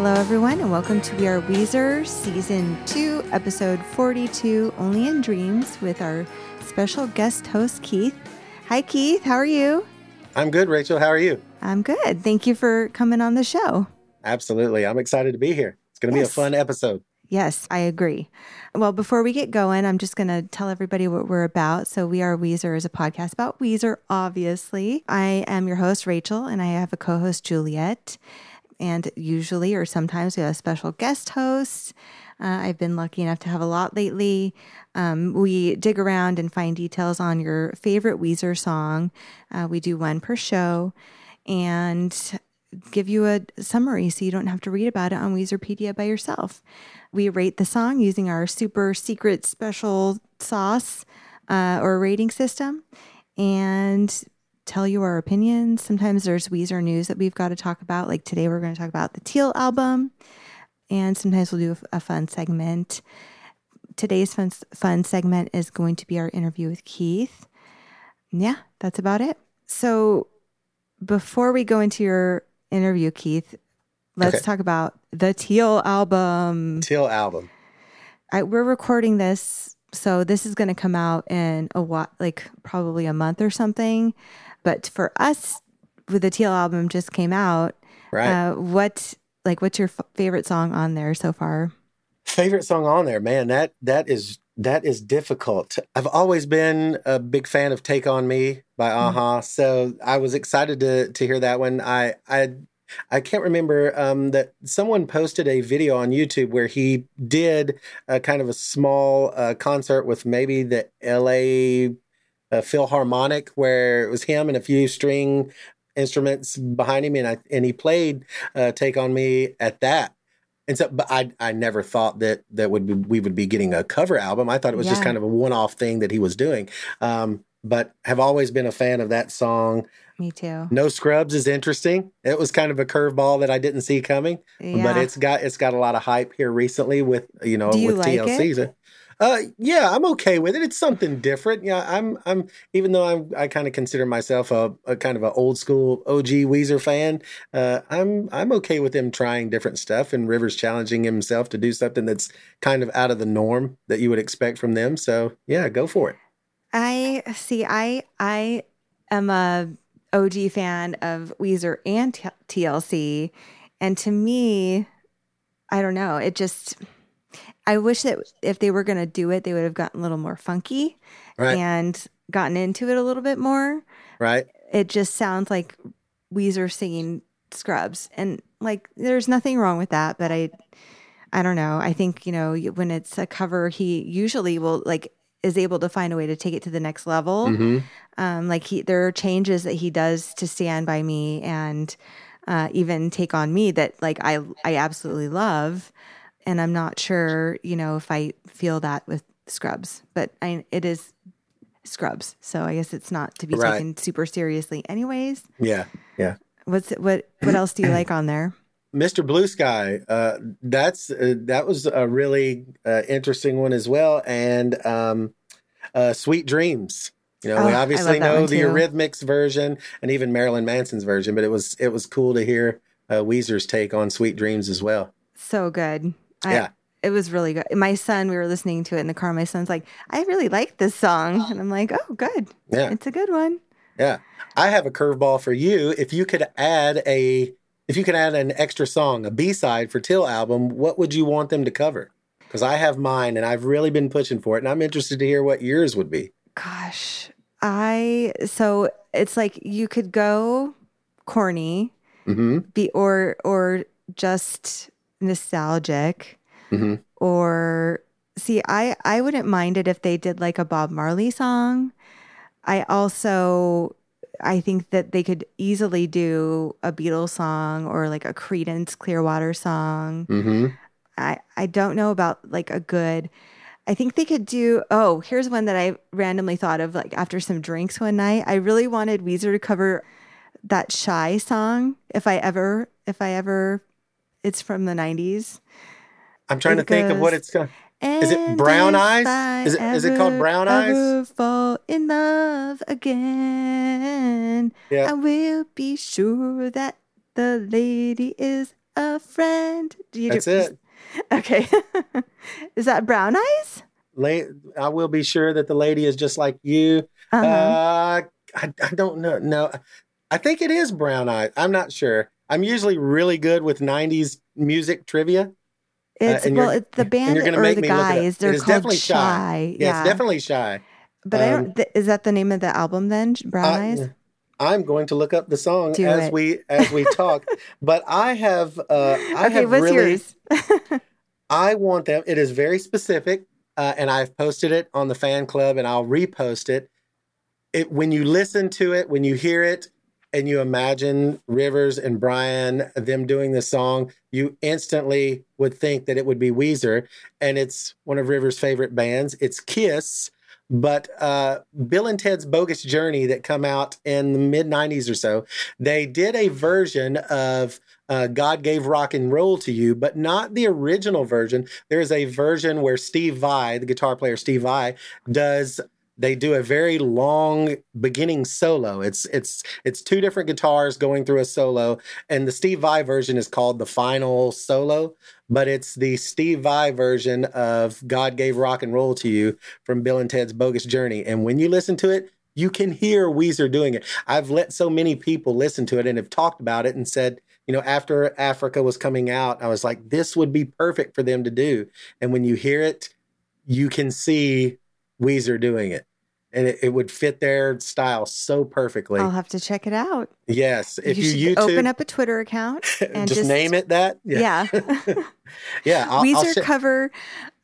Hello, everyone, and welcome to We Are Weezer, Season 2, Episode 42, Only in Dreams, with our special guest host, Keith. Hi, Keith. How are you? I'm good, Rachel. How are you? I'm good. Thank you for coming on the show. Absolutely. I'm excited to be here. It's going to yes. be a fun episode. Yes, I agree. Well, before we get going, I'm just going to tell everybody what we're about. So, We Are Weezer is a podcast about Weezer, obviously. I am your host, Rachel, and I have a co host, Juliet. And usually, or sometimes, we have special guest host. Uh, I've been lucky enough to have a lot lately. Um, we dig around and find details on your favorite Weezer song. Uh, we do one per show and give you a summary so you don't have to read about it on Weezerpedia by yourself. We rate the song using our super secret special sauce uh, or rating system and tell you our opinions. Sometimes there's Weezer news that we've got to talk about. Like today, we're going to talk about the Teal album, and sometimes we'll do a, a fun segment. Today's fun, fun segment is going to be our interview with Keith. Yeah, that's about it. So, before we go into your interview, Keith, let's okay. talk about the Teal album. Teal album. I, we're recording this, so this is going to come out in a what, like probably a month or something. But for us, with the Teal album just came out, right? Uh, what like what's your f- favorite song on there so far? Favorite song on there, man. That that is that is difficult. I've always been a big fan of "Take on Me" by a-ha, mm-hmm. so I was excited to to hear that one. I I I can't remember um, that someone posted a video on YouTube where he did a kind of a small uh, concert with maybe the L.A a Philharmonic where it was him and a few string instruments behind him, and I and he played uh, "Take on Me" at that. And so, but I I never thought that that would be, we would be getting a cover album. I thought it was yeah. just kind of a one off thing that he was doing. Um, but have always been a fan of that song. Me too. No Scrubs is interesting. It was kind of a curveball that I didn't see coming, yeah. but it's got it's got a lot of hype here recently with you know you with like TLC. It? Uh, yeah, I'm okay with it. It's something different. Yeah, I'm. I'm. Even though I'm, I kind of consider myself a, a kind of an old school OG Weezer fan. Uh, I'm. I'm okay with him trying different stuff and Rivers challenging himself to do something that's kind of out of the norm that you would expect from them. So yeah, go for it. I see. I I am a OG fan of Weezer and TLC, and to me, I don't know. It just I wish that if they were going to do it, they would have gotten a little more funky right. and gotten into it a little bit more. Right. It just sounds like Weezer singing Scrubs, and like there's nothing wrong with that. But I, I don't know. I think you know when it's a cover, he usually will like is able to find a way to take it to the next level. Mm-hmm. Um, like he, there are changes that he does to Stand by Me and uh, even Take on Me that like I I absolutely love and I'm not sure, you know, if I feel that with Scrubs, but I, it is Scrubs, so I guess it's not to be right. taken super seriously, anyways. Yeah, yeah. What's what? What else do you like on there? Mr. Blue Sky. Uh, that's uh, that was a really uh, interesting one as well, and um, uh, Sweet Dreams. You know, oh, we obviously know the Eurythmics version and even Marilyn Manson's version, but it was it was cool to hear uh, Weezer's take on Sweet Dreams as well. So good. I, yeah. It was really good. My son, we were listening to it in the car. My son's like, I really like this song. And I'm like, oh, good. Yeah. It's a good one. Yeah. I have a curveball for you. If you could add a if you could add an extra song, a B-side for Teal album, what would you want them to cover? Because I have mine and I've really been pushing for it, and I'm interested to hear what yours would be. Gosh. I so it's like you could go corny, mm-hmm. be or or just nostalgic mm-hmm. or see i i wouldn't mind it if they did like a bob marley song i also i think that they could easily do a beatles song or like a Creedence clearwater song mm-hmm. i i don't know about like a good I think they could do. Oh, here's one that I randomly thought of like after some drinks one night. I really wanted Weezer to cover that Shai song if I ever if I ever it's from the 90s. I'm trying it to goes, think of what it's called. Is it Brown Eyes? Is it, is it called Brown Eyes? fall in love again. Yeah. I will be sure that the lady is a friend. Do you That's do, it. Okay. is that Brown Eyes? La- I will be sure that the lady is just like you. Uh-huh. Uh, I, I don't know. No, I think it is Brown Eyes. I'm not sure. I'm usually really good with 90s music trivia. It's uh, well, it's the band or the guys. They're called definitely Shai. Shai. Yeah, yeah, it's definitely Shai. But um, I don't. Th- is that the name of the album then? Brown I, Eyes. I'm going to look up the song Do as it. we as we talk. but I have. Uh, I okay, have what's really, yours? I want them. It is very specific, uh, and I've posted it on the fan club, and I'll repost it. It when you listen to it, when you hear it, and you imagine Rivers and Brian them doing the song, you instantly would think that it would be Weezer, and it's one of Rivers' favorite bands. It's Kiss, but uh, Bill and Ted's Bogus Journey that come out in the mid '90s or so, they did a version of uh, God Gave Rock and Roll to You, but not the original version. There's a version where Steve Vai, the guitar player Steve Vai, does they do a very long beginning solo. It's it's it's two different guitars going through a solo, and the Steve Vai version is called the final solo, but it's the Steve Vai version of God Gave Rock and Roll to You from Bill and Ted's Bogus Journey. And when you listen to it, you can hear Weezer doing it. I've let so many people listen to it and have talked about it and said, you know, after Africa was coming out, I was like, this would be perfect for them to do. And when you hear it, you can see Weezer doing it and it, it, would fit their style so perfectly. I'll have to check it out. Yes, if you, you YouTube, open up a Twitter account and just, just name it that. Yeah, yeah. yeah I'll, Weezer I'll sh- cover.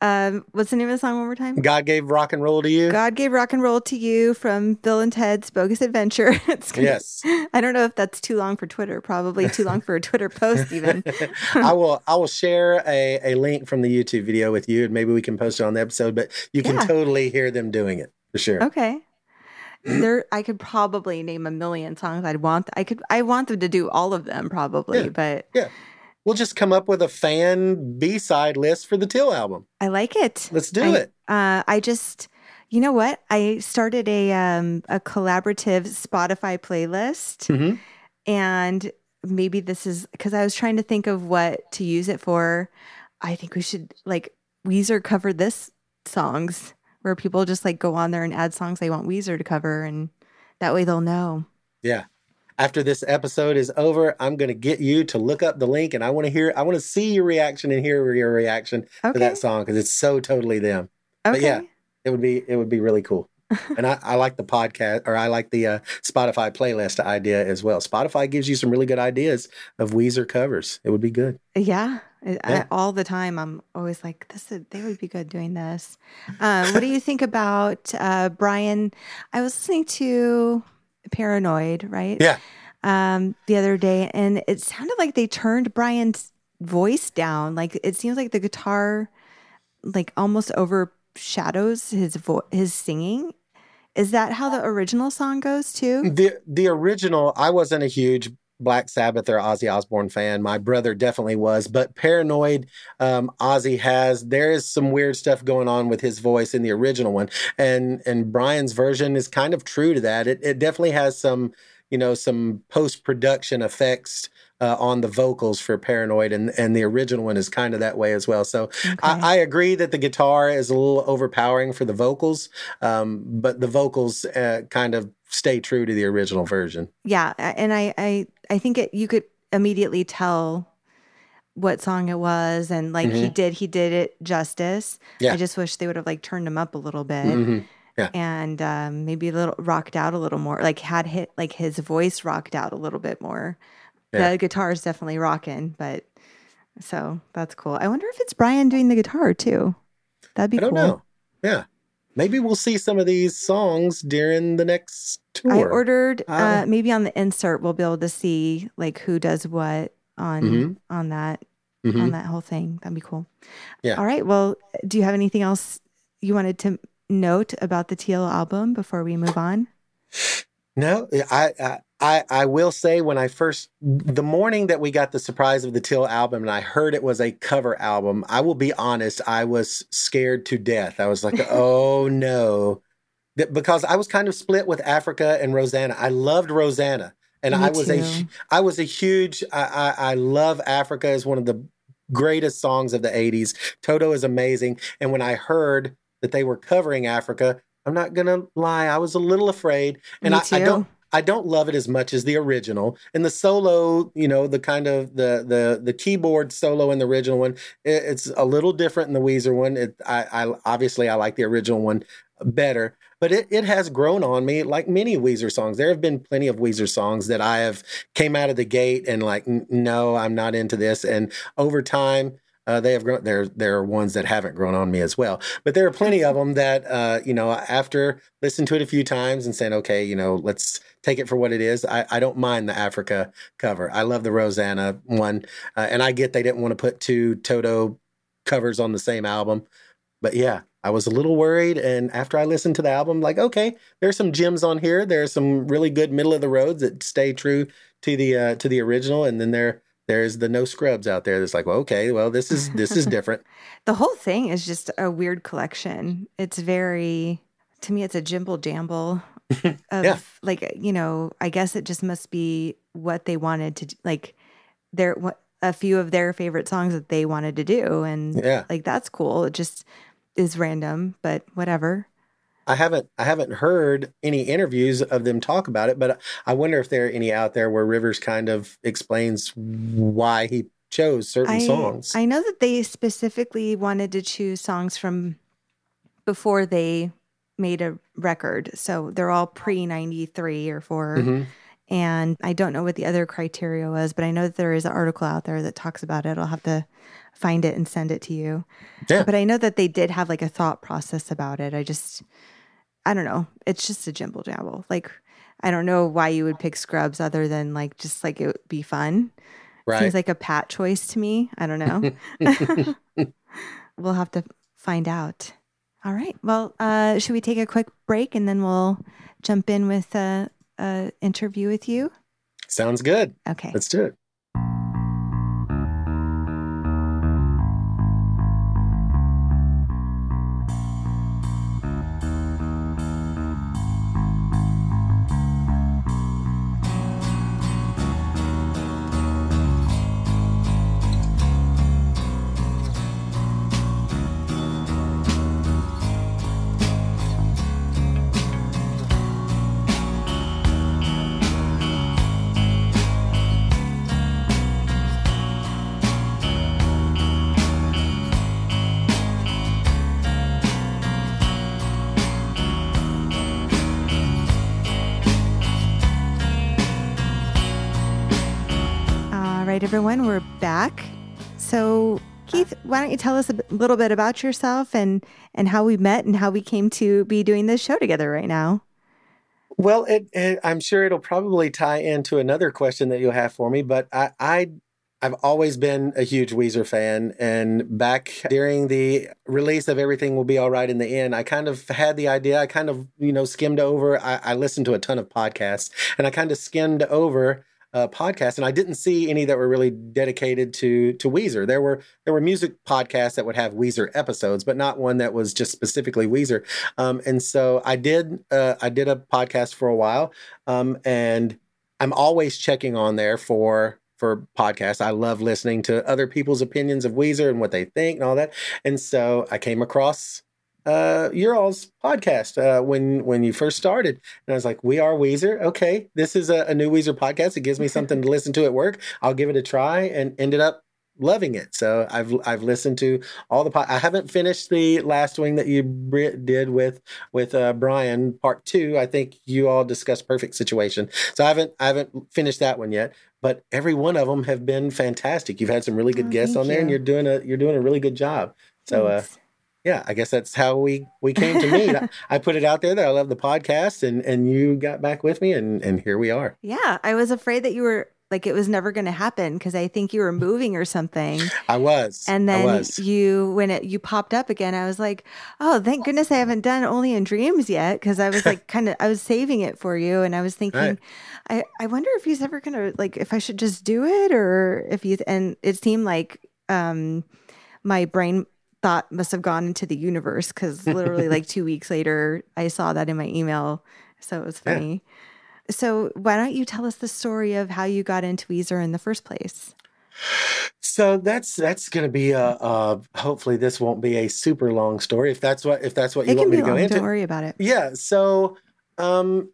Um, what's the name of the song one more time? God gave rock and roll to you. God gave rock and roll to you from Bill and Ted's Bogus Adventure. it's gonna, yes. I don't know if that's too long for Twitter. Probably too long for a Twitter post. Even. I will. I will share a, a link from the YouTube video with you, and maybe we can post it on the episode. But you can yeah. totally hear them doing it for sure. Okay. there I could probably name a million songs I'd want I could I want them to do all of them probably, yeah. but Yeah. We'll just come up with a fan B-side list for the Teal album. I like it. Let's do I, it. Uh, I just you know what? I started a um a collaborative Spotify playlist. Mm-hmm. And maybe this is because I was trying to think of what to use it for. I think we should like Weezer cover this songs where people just like go on there and add songs they want Weezer to cover, and that way they'll know. Yeah. After this episode is over, I'm going to get you to look up the link, and I want to hear, I want to see your reaction and hear your reaction okay. to that song because it's so totally them. Okay. But yeah, it would be it would be really cool. and I, I, like the podcast or I like the uh, Spotify playlist idea as well. Spotify gives you some really good ideas of Weezer covers. It would be good. Yeah. Yeah. I, all the time, I'm always like, "This, is, they would be good doing this." Um, what do you think about uh, Brian? I was listening to Paranoid, right? Yeah. Um, the other day, and it sounded like they turned Brian's voice down. Like it seems like the guitar, like almost overshadows his vo- his singing. Is that how the original song goes too? The the original, I wasn't a huge Black Sabbath or Ozzy Osbourne fan. My brother definitely was, but Paranoid, um, Ozzy has there is some weird stuff going on with his voice in the original one, and and Brian's version is kind of true to that. It it definitely has some you know some post production effects uh, on the vocals for Paranoid, and and the original one is kind of that way as well. So okay. I, I, agree that the guitar is a little overpowering for the vocals, um, but the vocals uh, kind of stay true to the original version. Yeah, and I I I think it you could immediately tell what song it was and like mm-hmm. he did he did it justice. Yeah. I just wish they would have like turned him up a little bit. Mm-hmm. Yeah. And um, maybe a little rocked out a little more, like had hit like his voice rocked out a little bit more. Yeah. The guitar is definitely rocking, but so that's cool. I wonder if it's Brian doing the guitar too. That'd be cool. I don't cool. know. Yeah maybe we'll see some of these songs during the next tour. I ordered uh, uh, maybe on the insert we'll be able to see like who does what on mm-hmm. on that mm-hmm. on that whole thing. That'd be cool. Yeah. All right. Well, do you have anything else you wanted to note about the Teal album before we move on? No, I, I I, I will say when I first the morning that we got the surprise of the Teal album and I heard it was a cover album, I will be honest, I was scared to death. I was like, "Oh no." Because I was kind of split with Africa and Rosanna. I loved Rosanna and Me I was too. a I was a huge I, I I love Africa is one of the greatest songs of the 80s. Toto is amazing. And when I heard that they were covering Africa, I'm not gonna lie, I was a little afraid. And I, I don't I don't love it as much as the original. And the solo, you know, the kind of the the the keyboard solo in the original one, it, it's a little different in the Weezer one. It, I, I obviously I like the original one better, but it, it has grown on me like many Weezer songs. There have been plenty of Weezer songs that I have came out of the gate and like, no, I'm not into this. And over time, uh, they have grown. There, there are ones that haven't grown on me as well, but there are plenty of them that, uh, you know, after listening to it a few times and saying, okay, you know, let's take it for what it is. I, I don't mind the Africa cover. I love the Rosanna one, uh, and I get they didn't want to put two Toto covers on the same album, but yeah, I was a little worried. And after I listened to the album, like, okay, there's some gems on here. There's some really good middle of the roads that stay true to the uh, to the original, and then there there's the no scrubs out there. That's like, well, okay, well, this is this is different. The whole thing is just a weird collection. It's very, to me, it's a jimble jamble of Yeah. like, you know, I guess it just must be what they wanted to, like, their, what, a few of their favorite songs that they wanted to do. And Yeah. like, that's cool. It just is random, but whatever. I haven't I haven't heard any interviews of them talk about it, but I wonder if there are any out there where Rivers kind of explains why he chose certain I, songs. I know that they specifically wanted to choose songs from before they made a record. So they're all pre 93 or 4. Mhm. And I don't know what the other criteria was, but I know that there is an article out there that talks about it. I'll have to find it and send it to you. Yeah. But I know that they did have like a thought process about it. I just, I don't know. It's just a jimble jamble. Like, I don't know why you would pick Scrubs other than like just like it would be fun. Right. Seems like a Pat choice to me. I don't know. we'll have to find out. All right. Well, uh, should we take a quick break and then we'll jump in with a, a interview with you? Sounds good. Okay. Let's do it. Everyone, we're back. So, Keith, why don't you tell us a little bit about yourself and and how we met and how we came to be doing this show together right now? Well, it, it, I'm sure it'll probably tie into another question that you'll have for me, but I, I I've always been a huge Weezer fan, and back during the release of Everything Will Be All Right in the End, I kind of had the idea. I kind of you know skimmed over. I, I listened to a ton of podcasts, and I kind of skimmed over uh, podcasts, and I didn't see any that were really dedicated to to Weezer. There were there were music podcasts that would have Weezer episodes, but not one that was just specifically Weezer. Um, and so I did uh, I did a podcast for a while, um, and I'm always checking on there for for podcasts. I love listening to other people's opinions of Weezer and what they think and all that. And so I came across uh your all's podcast uh when when you first started. And i was like we are weezer? Okay. This is a, a new weezer podcast. It gives me something to listen to at work. I'll give it a try and ended up loving it. So i've i've listened to all the pod- i haven't finished the last wing that you br- did with with uh brian part two. I think you all discussed perfect situation. So i haven't i haven't finished that one yet but every one of them have been fantastic. You've had some really good Oh, guests on there and you. you're doing a you're doing a really good job. So uh Thanks. Yeah, I guess that's how we we came to meet. I, I put it out there that I love the podcast, and and you got back with me, and and here we are. yeah, I was afraid that you were like it was never going to happen because I think you were moving or something. I was, And then was. you, when it you popped up again, I was like, "Oh, thank goodness I haven't done Only in Dreams yet." Because I was like, kind of, I was saving it for you, and I was thinking, Right. I, I wonder if he's ever gonna like if I should just do it or if you. And it seemed like um, my brain thought must have gone into the universe because literally like two weeks later, I saw that in my email, so it was Yeah. funny. So, why don't you tell us the story of how you got into Weezer in the first place? So that's that's going to be a, a. Hopefully, this won't be a super long story. If that's what if that's what you it want me to long, go into, don't worry about it. Yeah. So, um,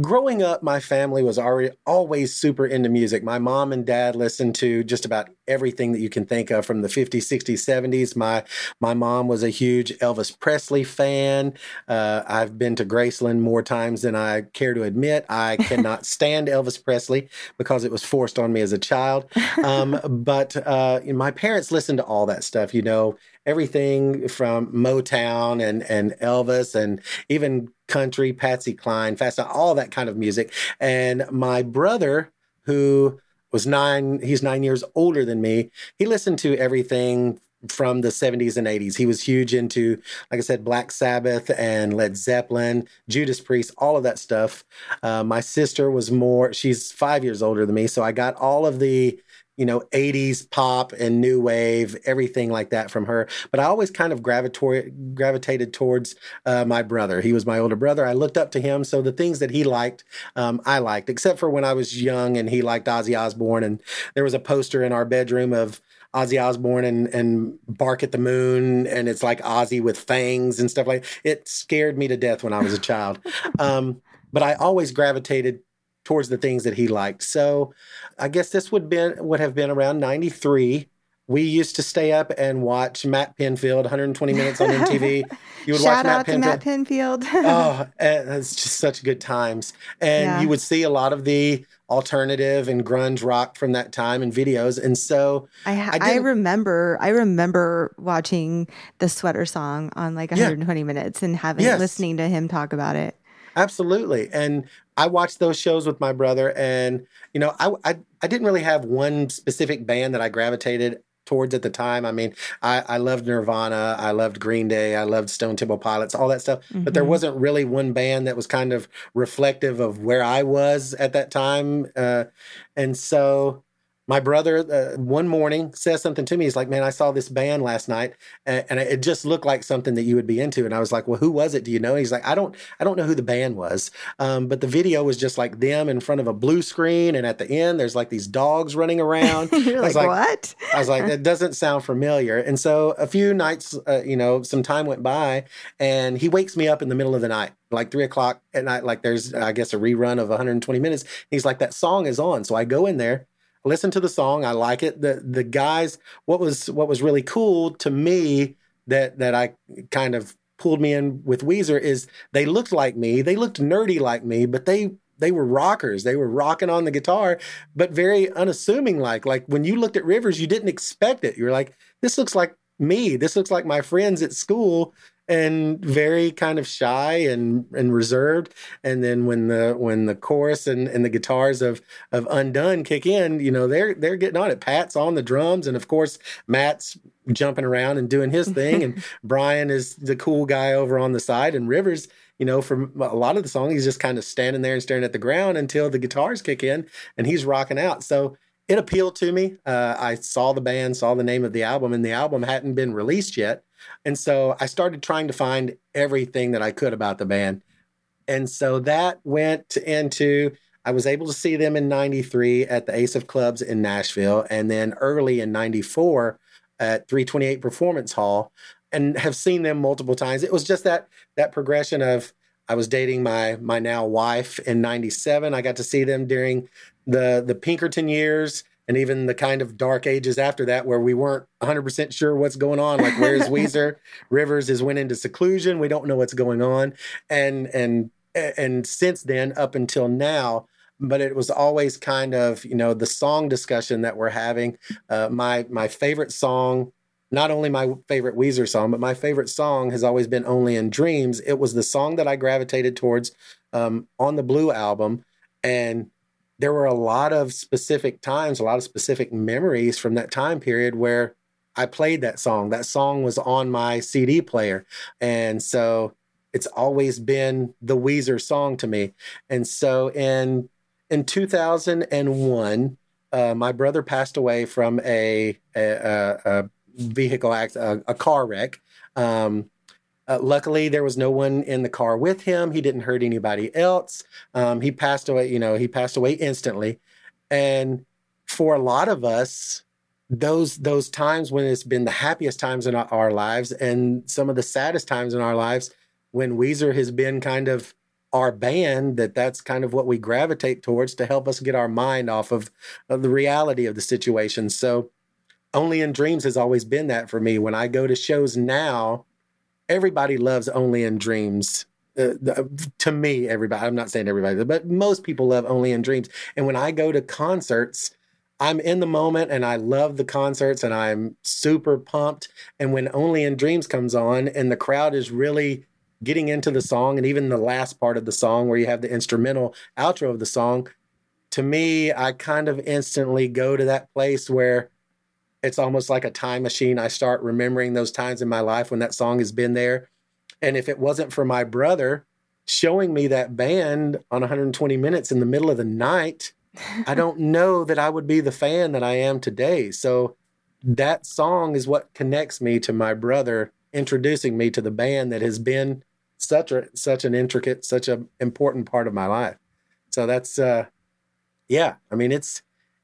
growing up, my family was already always super into music. My mom and dad listened to just about everything that you can think of from the 50s, 60s, 70s. My my mom was a huge Elvis Presley fan. Uh, I've been to Graceland more times than I care to admit. I cannot stand Elvis Presley because it was forced on me as a child. Um, but uh, my parents listened to all that stuff. You know, everything from Motown and and Elvis and even country, Patsy Cline, fast, all that kind of music. And my brother, who was nine, he's nine years older than me. He listened to everything from the 70s and 80s. He was huge into, like I said, Black Sabbath and Led Zeppelin, Judas Priest, all of that stuff. Uh, my sister was more, she's five years older than me. So I got all of the you know, 80s pop and new wave, everything like that from her. But I always kind of gravitated gravitated towards uh, my brother. He was my older brother. I looked up to him. So the things that he liked, um, I liked, except for when I was young and he liked Ozzy Osbourne. And there was a poster in our bedroom of Ozzy Osbourne and, and Bark at the Moon, and it's like Ozzy with fangs and stuff like it scared me to death when I was a child. Um, but I always gravitated towards the things that he liked. So I guess this would been would have been around 93. We used to stay up and watch Matt Pinfield 120 minutes on MTV. You would Shout watch Matt Pinfield. Matt Pinfield. oh, eh, it's just such good times. And yeah. you would see a lot of the alternative and grunge rock from that time in videos. And so I, ha- I, I, remember I remember watching the sweater song on like 120 yeah. minutes and having yes. listening to him talk about it. Absolutely. And I watched those shows with my brother, and you know, I, I, I didn't really have one specific band that I gravitated towards at the time. I mean, I, I loved Nirvana, I loved Green Day, I loved Stone Temple Pilots, all that stuff. Mm-hmm. But there mm-hmm. wasn't really one band that was kind of reflective of where I was at that time. Uh, and so my brother uh, one morning says something to me. He's like, "Man, I saw this band last night, and, and, it just looked like something that you would be into." And I was like, "Well, who was it? Do you know?" he's like, "I don't, I don't know who the band was, um, but the video was just like them in front of a blue screen, and at the end, there's like these dogs running around." You're like, like, "What?" I was like, "That doesn't sound familiar." And so a few nights, uh, you know, some time went by, and he wakes me up in the middle of the night like three o'clock at night, like there's, I guess, a rerun of 120 minutes. He's like, that song is on. So I go in there listen to the song. I like it. The the guys, what was what was really cool to me that that I kind of pulled me in with Weezer is they looked like me. They looked nerdy like me, but they they were rockers. They were rocking on the guitar, but very unassuming like. Like when you looked at Rivers, you didn't expect it. You were like, this looks like me. This looks like my friends at school and very kind of shy and and reserved and then when the when the chorus and, and the guitars of of undone kick in you know they're they're getting on it pat's on the drums and of course matt's jumping around and doing his thing and brian is the cool guy over on the side and rivers you know, for a lot of the song, he's just kind of standing there and staring at the ground until the guitars kick in and he's rocking out. So it appealed to me. Uh, I saw the band, saw the name of the album, and the album hadn't been released yet. And so I started trying to find everything that I could about the band. And so that went into, I was able to see them in 93 at the Ace of Clubs in Nashville, and then early in 94 at 328 Performance Hall, and have seen them multiple times. It was just that that progression of I was dating my my now wife in 97. I got to see them during the the Pinkerton years and even the kind of dark ages after that where we weren't 100% sure what's going on like where's Weezer Rivers is went into seclusion we don't know what's going on and and and since then up until now but it was always kind of you know the song discussion that we're having uh, my my favorite song not only my favorite Weezer song, but my favorite song has always been Only in Dreams. It was the song that I gravitated towards um, on the Blue album. And there were a lot of specific times, a lot of specific memories from that time period where I played that song. That song was on my CD player. And so it's always been the Weezer song to me. And so in in 2001, uh, my brother passed away from a, a, a, vehicle accident, a, car wreck. Um, Uh, luckily, there was no one in the car with him. He didn't hurt anybody else. Um, he passed away. You know, he passed away instantly. And for a lot of us, those those times when it's been the happiest times in our, our lives and some of the saddest times in our lives when Weezer has been kind of our band that that's kind of what we gravitate towards to help us get our mind off of, of the reality of the situation. So only in dreams has always been that for me. When I go to shows now, everybody loves only in dreams. Uh, to me, everybody, I'm not saying everybody, but most people love only in dreams. And when I go to concerts, I'm in the moment and I love the concerts and I'm super pumped. And when Only in Dreams comes on and the crowd is really getting into the song and even the last part of the song where you have the instrumental outro of the song, to me, I kind of instantly go to that place where it's almost like a time machine. I start remembering those times in my life when that song has been there. And if it wasn't for my brother showing me that band on 120 minutes in the middle of the night, I don't know that I would be the fan that I am today. So that song is what connects me to my brother introducing me to the band that has been such a such an intricate, such an important part of my life. So that's uh yeah, I mean it's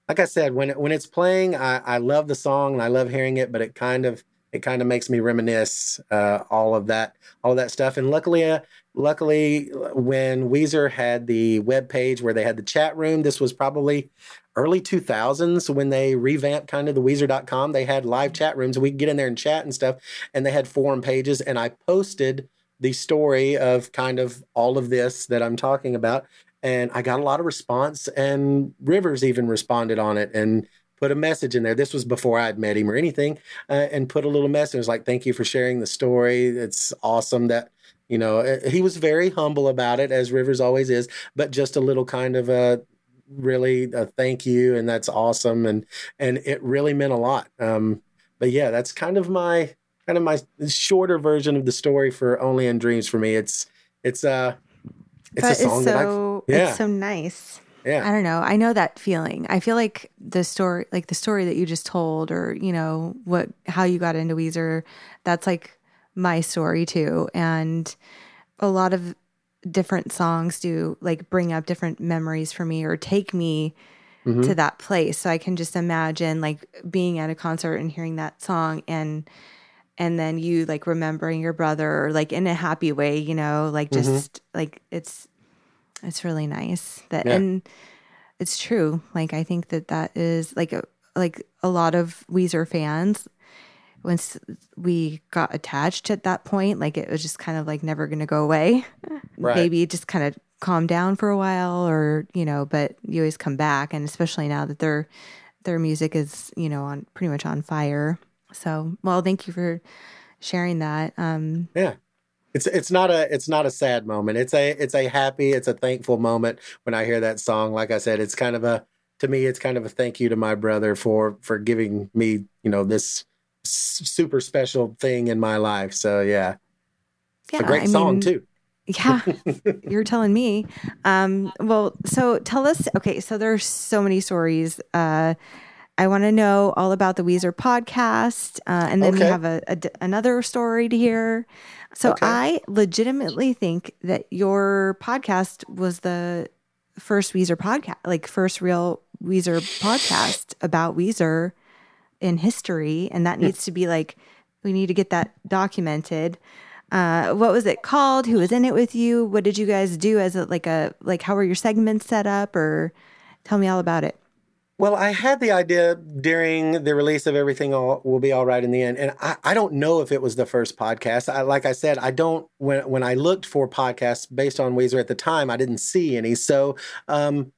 like I said, when it, when it's playing, I, I love the song and I love hearing it, but it kind of it kind of makes me reminisce uh, all of that all of that stuff. And luckily, uh, luckily, when Weezer had the web page where they had the chat room, this was probably early 2000s when they revamped kind of the Weezer.com. They had live chat rooms and we could get in there and chat and stuff. And they had forum pages, and I posted the story of kind of all of this that I'm talking about. And I got a lot of response, and Rivers even responded on it and put a message in there. This was before I'd met him or anything, uh, and put a little message. It was like, "Thank you for sharing the story. It's awesome that you know." Uh, he was very humble about it, as Rivers always is, but just a little kind of a really a thank you, and that's awesome, and and it really meant a lot. Um, but yeah, that's kind of my kind of my shorter version of the story for Only in Dreams for me. It's it's uh it's that a song so, that I yeah. It's so nice. Yeah. I don't know. I know that feeling. I feel like the story, like the story that you just told, or you know what, how you got into Weezer. That's like my story too, and a lot of different songs do like bring up different memories for me or take me mm-hmm. to that place. So I can just imagine like being at a concert and hearing that song and and then you like remembering your brother or like in a happy way, you know, like mm-hmm. just mm-hmm. like it's it's really nice that yeah. and it's true. Like I think that that is like a, like a lot of Weezer fans once we got attached at that point, like it was just kind of like never going to go away. Right. Maybe just kind of calm down for a while or, you know, but you always come back and especially now that their their music is, you know, on pretty much on fire. So, well, thank you for sharing that. Um, yeah. It's it's not a it's not a sad moment. It's a it's a happy, it's a thankful moment when I hear that song. Like I said, it's kind of a to me it's kind of a thank you to my brother for for giving me, you know, this super special thing in my life. So, yeah. yeah a great I song mean, too. Yeah, you're telling me. Um, well, so tell us. Okay, so there's so many stories. Uh, I want to know all about the Weezer podcast, uh, and then okay. we have a, a, another story to hear. So okay. I legitimately think that your podcast was the first Weezer podcast, like first real Weezer podcast about Weezer in history, and that needs to be like we need to get that documented. Uh, what was it called? Who was in it with you? What did you guys do as a like a like how were your segments set up? Or tell me all about it. Well, I had the idea during the release of Everything All Will Be All Right in the End. And I, I don't know if it was the first podcast. I, like I said, I don't, when, when I looked for podcasts based on Weezer at the time, I didn't see any. So um,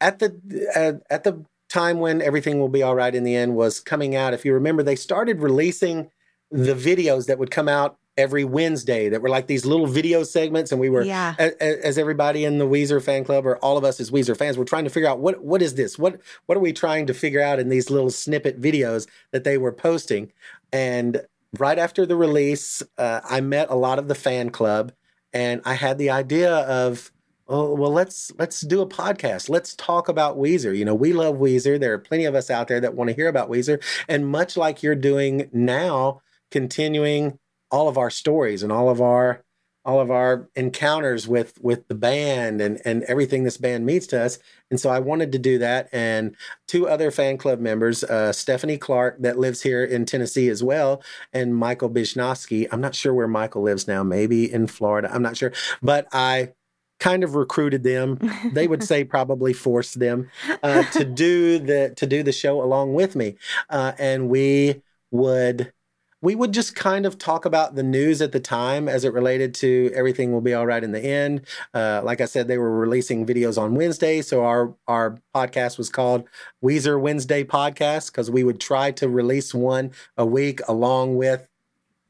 at the, at, at the time when Everything Will Be All Right in the End was coming out, if you remember, they started releasing the videos that would come out every Wednesday that were like these little video segments, and we were, yeah. as, as, everybody in the Weezer fan club or all of us as Weezer fans, we're trying to figure out what what is this? What what are we trying to figure out in these little snippet videos that they were posting? And right after the release, uh, I met a lot of the fan club, and I had the idea of. Oh well, let's let's do a podcast. Let's talk about Weezer. You know, we love Weezer. There are plenty of us out there that want to hear about Weezer. And much like you're doing now, continuing all of our stories and all of our all of our encounters with with the band and and everything this band means to us. And so i wanted to do that. And two other fan club members uh, stephanie clark that lives here in tennessee as well and michael bishnowski i'm not sure where michael lives now. Maybe in florida. I'm not sure. But i kind of recruited them. They would say probably forced them uh, to do the to do the show along with me. Uh, and we would we would just kind of talk about the news at the time as it related to everything will be all right in the end. Uh, like I said, they were releasing videos on Wednesday, so our our podcast was called Weezer Wednesday Podcast because we would try to release one a week along with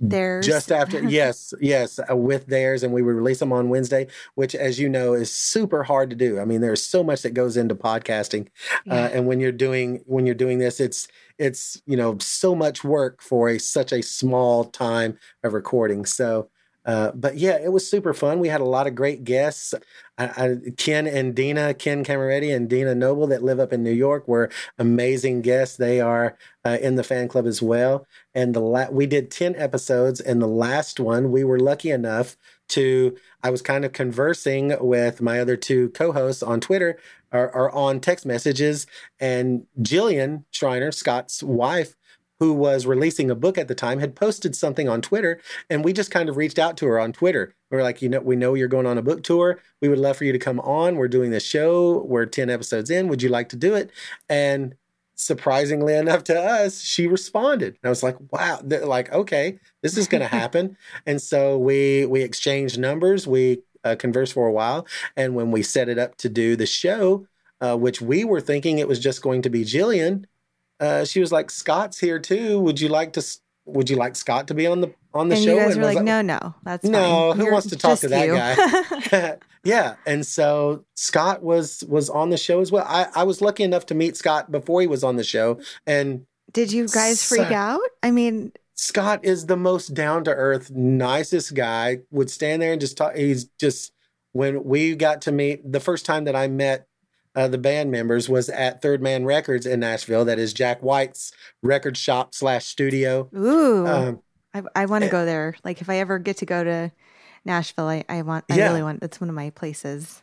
theirs. Just after yes yes uh, with theirs and we would release them on wednesday which as you know is super hard to do. I mean there's so much that goes into podcasting uh, yeah. uh, and when you're doing when you're doing this it's it's you know so much work for a such a small time of recording. So uh, but yeah, it was super fun. We had a lot of great guests. I, I, Ken and Dina, Ken Camaretti and Dina Noble, that live up in New York, were amazing guests. They are uh, in the fan club as well. And the la- we did ten episodes, and the last one we were lucky enough to. I was kind of conversing with my other two co-hosts on Twitter or, on text messages, and Jillian Shriner, Scott's wife, who was releasing a book at the time, had posted something on Twitter, and we just kind of reached out to her on Twitter. We are like, you know, we know you're going on a book tour. We would love for you to come on. We're doing this show. We're 10 episodes in. Would you like to do it? And surprisingly enough to us, she responded. And I was like, wow, They're like, okay, this is going to happen. and so we we exchanged numbers. We uh, conversed for a while. And when we set it up to do the show, uh, which we were thinking it was just going to be Jillian, uh, she was like, "Scott's here too. Would you like to? Would you like Scott to be on the on the and show?" You guys and were like, like, "No, no, that's no. Fine. Who You're wants to talk to that guy?" yeah, and so Scott was was on the show as well. I, I was lucky enough to meet Scott before he was on the show, and did you guys freak out? I mean, Scott is the most down to earth, nicest guy. Would stand there and just talk. He's just when we got to meet the first time that I met uh, the band members was at Third Man Records in Nashville. That is Jack White's record shop slash studio. Ooh, um, I, I want to eh go there. Like if I ever get to go to Nashville, I, I want. I yeah. really want. It's one of my places.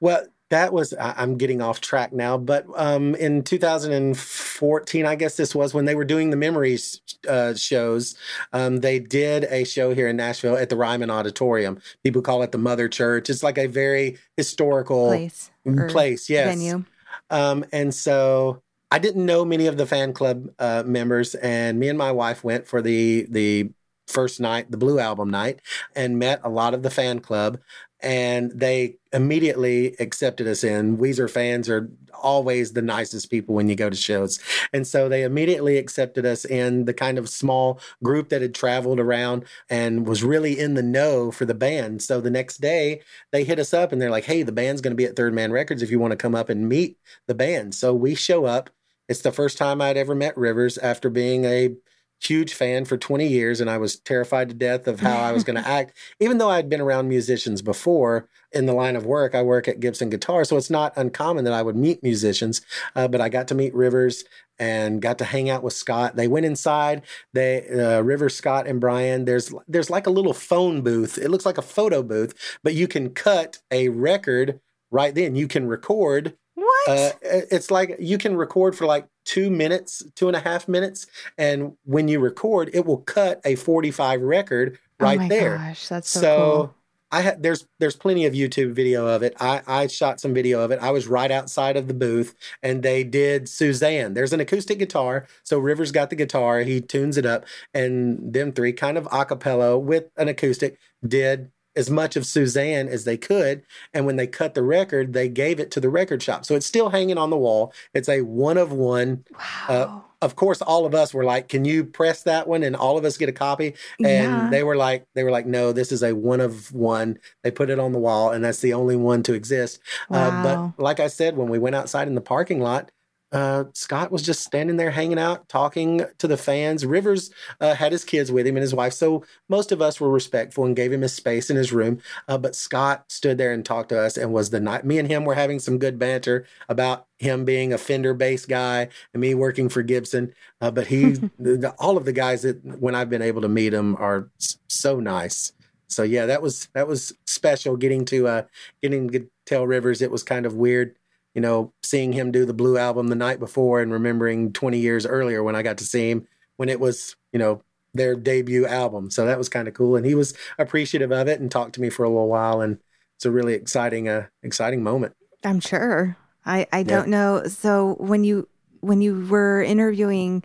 Well, that was I'm getting off track now, but um, in 2014, I guess this was when they were doing the memories uh, shows. Um, they did a show here in Nashville at the Ryman Auditorium. People call it the Mother Church. It's like a very historical place. Place, yes. Venue. Um, and so I didn't know many of the fan club uh, members, and me and my wife went for the the first night, the Blue Album night, and met a lot of the fan club and they immediately accepted us in. Weezer fans are always the nicest people when you go to shows. And so they immediately accepted us in the kind of small group that had traveled around and was really in the know for the band. So the next day they hit us up and they're like, hey, the band's going to be at Third Man Records if you want to come up and meet the band. So we show up. It's the first time I'd ever met Rivers after being a huge fan for 20 years and I was terrified to death of how I was going to act. Even though I'd been around musicians before in the line of work, I work at Gibson Guitar. So it's not uncommon that I would meet musicians, uh, but I got to meet Rivers and got to hang out with Scott. They went inside. They uh, Rivers, Scott, and Brian. There's there's like a little phone booth. It looks like a photo booth, but you can cut a record right then. You can record what? Uh, it's like you can record for like two minutes, two and a half minutes, and when you record, it will cut a forty-five record oh right oh there. Gosh, that's so, so cool. I had there's there's plenty of YouTube video of it. I I shot some video of it. I was right outside of the booth, and they did Susanne. There's an acoustic guitar, so Rivers got the guitar. He tunes it up, and them three kind of acapella with an acoustic did as much of Susanne as they could. And when they cut the record, they gave it to the record shop. So it's still hanging on the wall. It's a one of one. Wow. Uh, of course, all of us were like, "Can you press that one?" And all of us get a copy. And yeah. they were like, "They were like, no, this is a one of one." They put it on the wall, and that's the only one to exist. Wow. Uh, but like I said, when we went outside in the parking lot, uh, Scott was just standing there hanging out, talking to the fans. Rivers uh, had his kids with him and his wife, so most of us were respectful and gave him his space in his room. Uh, but Scott stood there and talked to us, and was the night. Me and him were having some good banter about him being a fender bass guy and me working for Gibson. Uh, but he, the, all of the guys that when I've been able to meet him are so nice. So yeah, that was that was special getting to uh getting to tell Rivers. It was kind of weird you know, seeing him do the Blue album the night before and remembering 20 years earlier when I got to see him when it was, you know, their debut album. So that was kind of cool. And he was appreciative of it and talked to me for a little while. And it's a really exciting, uh, exciting moment. I'm sure. I, I don't yeah. know. So when you, when you were interviewing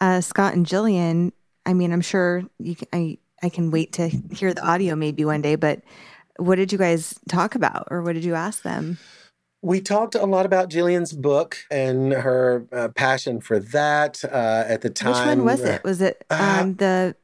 uh, Scott and Jillian, I mean, I'm sure you can, I, I can wait to hear the audio maybe one day, but what did you guys talk about or what did you ask them? We talked a lot about Jillian's book and her uh, passion for that uh, at the time. Which one was it? Was it uh, um, the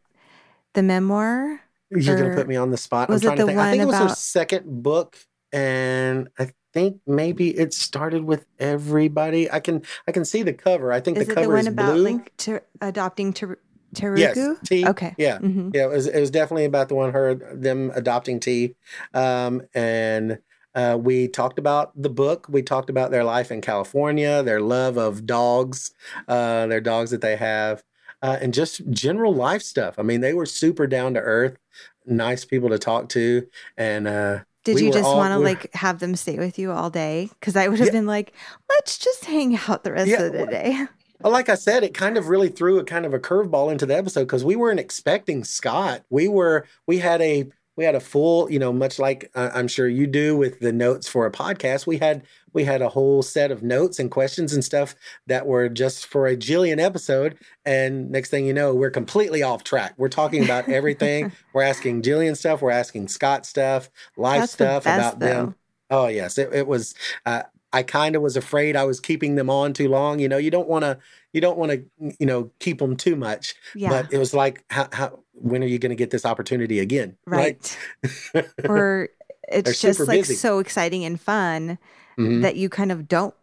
the memoir? You're going to put me on the spot. Was I'm it the one I think it was her second book, and I think maybe it started with everybody. I can I can see the cover. I think is the cover the one is about blue. like ter- adopting ter- Tariku? Yes, T. Okay. Yeah, mm-hmm. yeah. It was, it was definitely about the one her them adopting tea, um, and uh, we talked about the book. We talked about their life in California, their love of dogs, uh, their dogs that they have, uh, and just general life stuff. I mean, they were super down to earth, nice people to talk to, and uh, did we you just want to we like have them stay with you all day? Because I would have yeah. been like, let's just hang out the rest Yeah, of the day. like I said, it kind of really threw a kind of a curveball into the episode because we weren't expecting Scott. We were we had a we had a full, you know, much like uh, I'm sure you do with the notes for a podcast. We had we had a whole set of notes and questions and stuff that were just for a Jillian episode. And next thing you know, we're completely off track. We're talking about everything. we're asking Jillian stuff. We're asking Scott stuff, life That's the stuff best, about them. Oh yes, it, it was. Uh, I kind of was afraid I was keeping them on too long. You know, you don't want to, you don't want to, you know, keep them too much. Yeah. But it was like, how, how when are you going to get this opportunity again? Right. or it's just like busy. so exciting and fun Mhm. that you kind of don't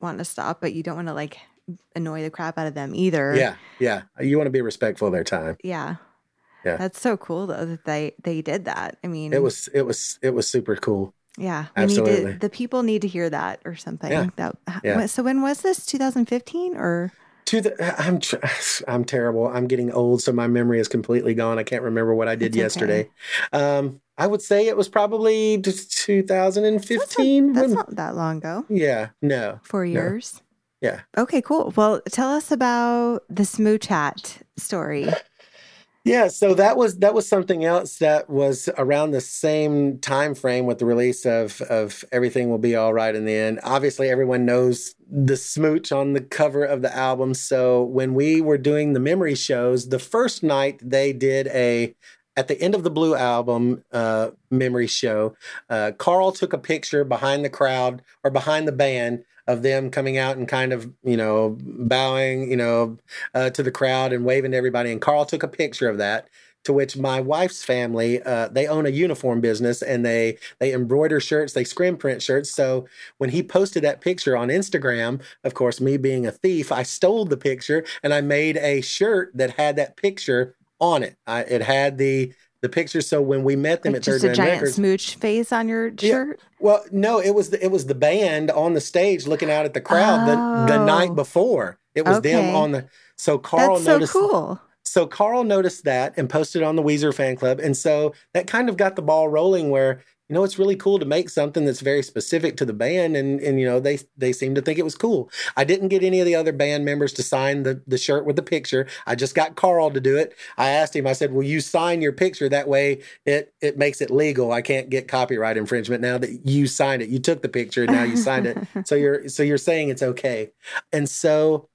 want to stop, but you don't want to like annoy the crap out of them either. Yeah, yeah. You want to be respectful of their time. Yeah. Yeah. That's so cool though that they they did that. I mean, It was, it was, it was super cool. Yeah. Absolutely. to, the people need to hear that or something. Yeah. That Yeah. so when was this? 2015 or To the, I'm, tr- I'm terrible. I'm getting old, so my memory is completely gone. I can't remember what I did It's okay. yesterday. Um, I would say it was probably just 2015. that's, not, that's when- not that long ago. yeah, no, Four years. yeah. Okay, cool. Well, tell us about the smooch hat story. Yeah, so that was that was something else that was around the same time frame with the release of of Everything Will Be All Right in the End. Obviously, everyone knows the smooch on the cover of the album. So when we were doing the memory shows, the first night they did a at the end of the Blue album uh, memory show, uh, Carl took a picture behind the crowd or behind the band of them coming out and kind of you know bowing you know uh, to the crowd and waving to everybody. And Carl took a picture of that. To which my wife's family, uh, they own a uniform business and they they embroider shirts, they screen print shirts. So when he posted that picture on Instagram, of course, me being a thief, I stole the picture and I made a shirt that had that picture on it. I, it had the the picture. So when we met them Like at just Third a giant Records, smooch face on your Yeah. shirt. well, no, it was the, it was the band on the stage looking out at the crowd the the Oh. night before. It was Okay. them on the. So Carl That's so noticed. cool. So Carl noticed that and posted on the Weezer fan club, and so that kind of got the ball rolling. Where you know it's really cool to make something that's very specific to the band, and and you know they they seem to think it was cool. I didn't get any of the other band members to sign the the shirt with the picture. I just got Carl to do it. I asked him. I said, "Will you sign your picture? That way it it makes it legal. I can't get copyright infringement now that you signed it. You took the picture, and now you signed it. So you're so you're saying it's okay." And so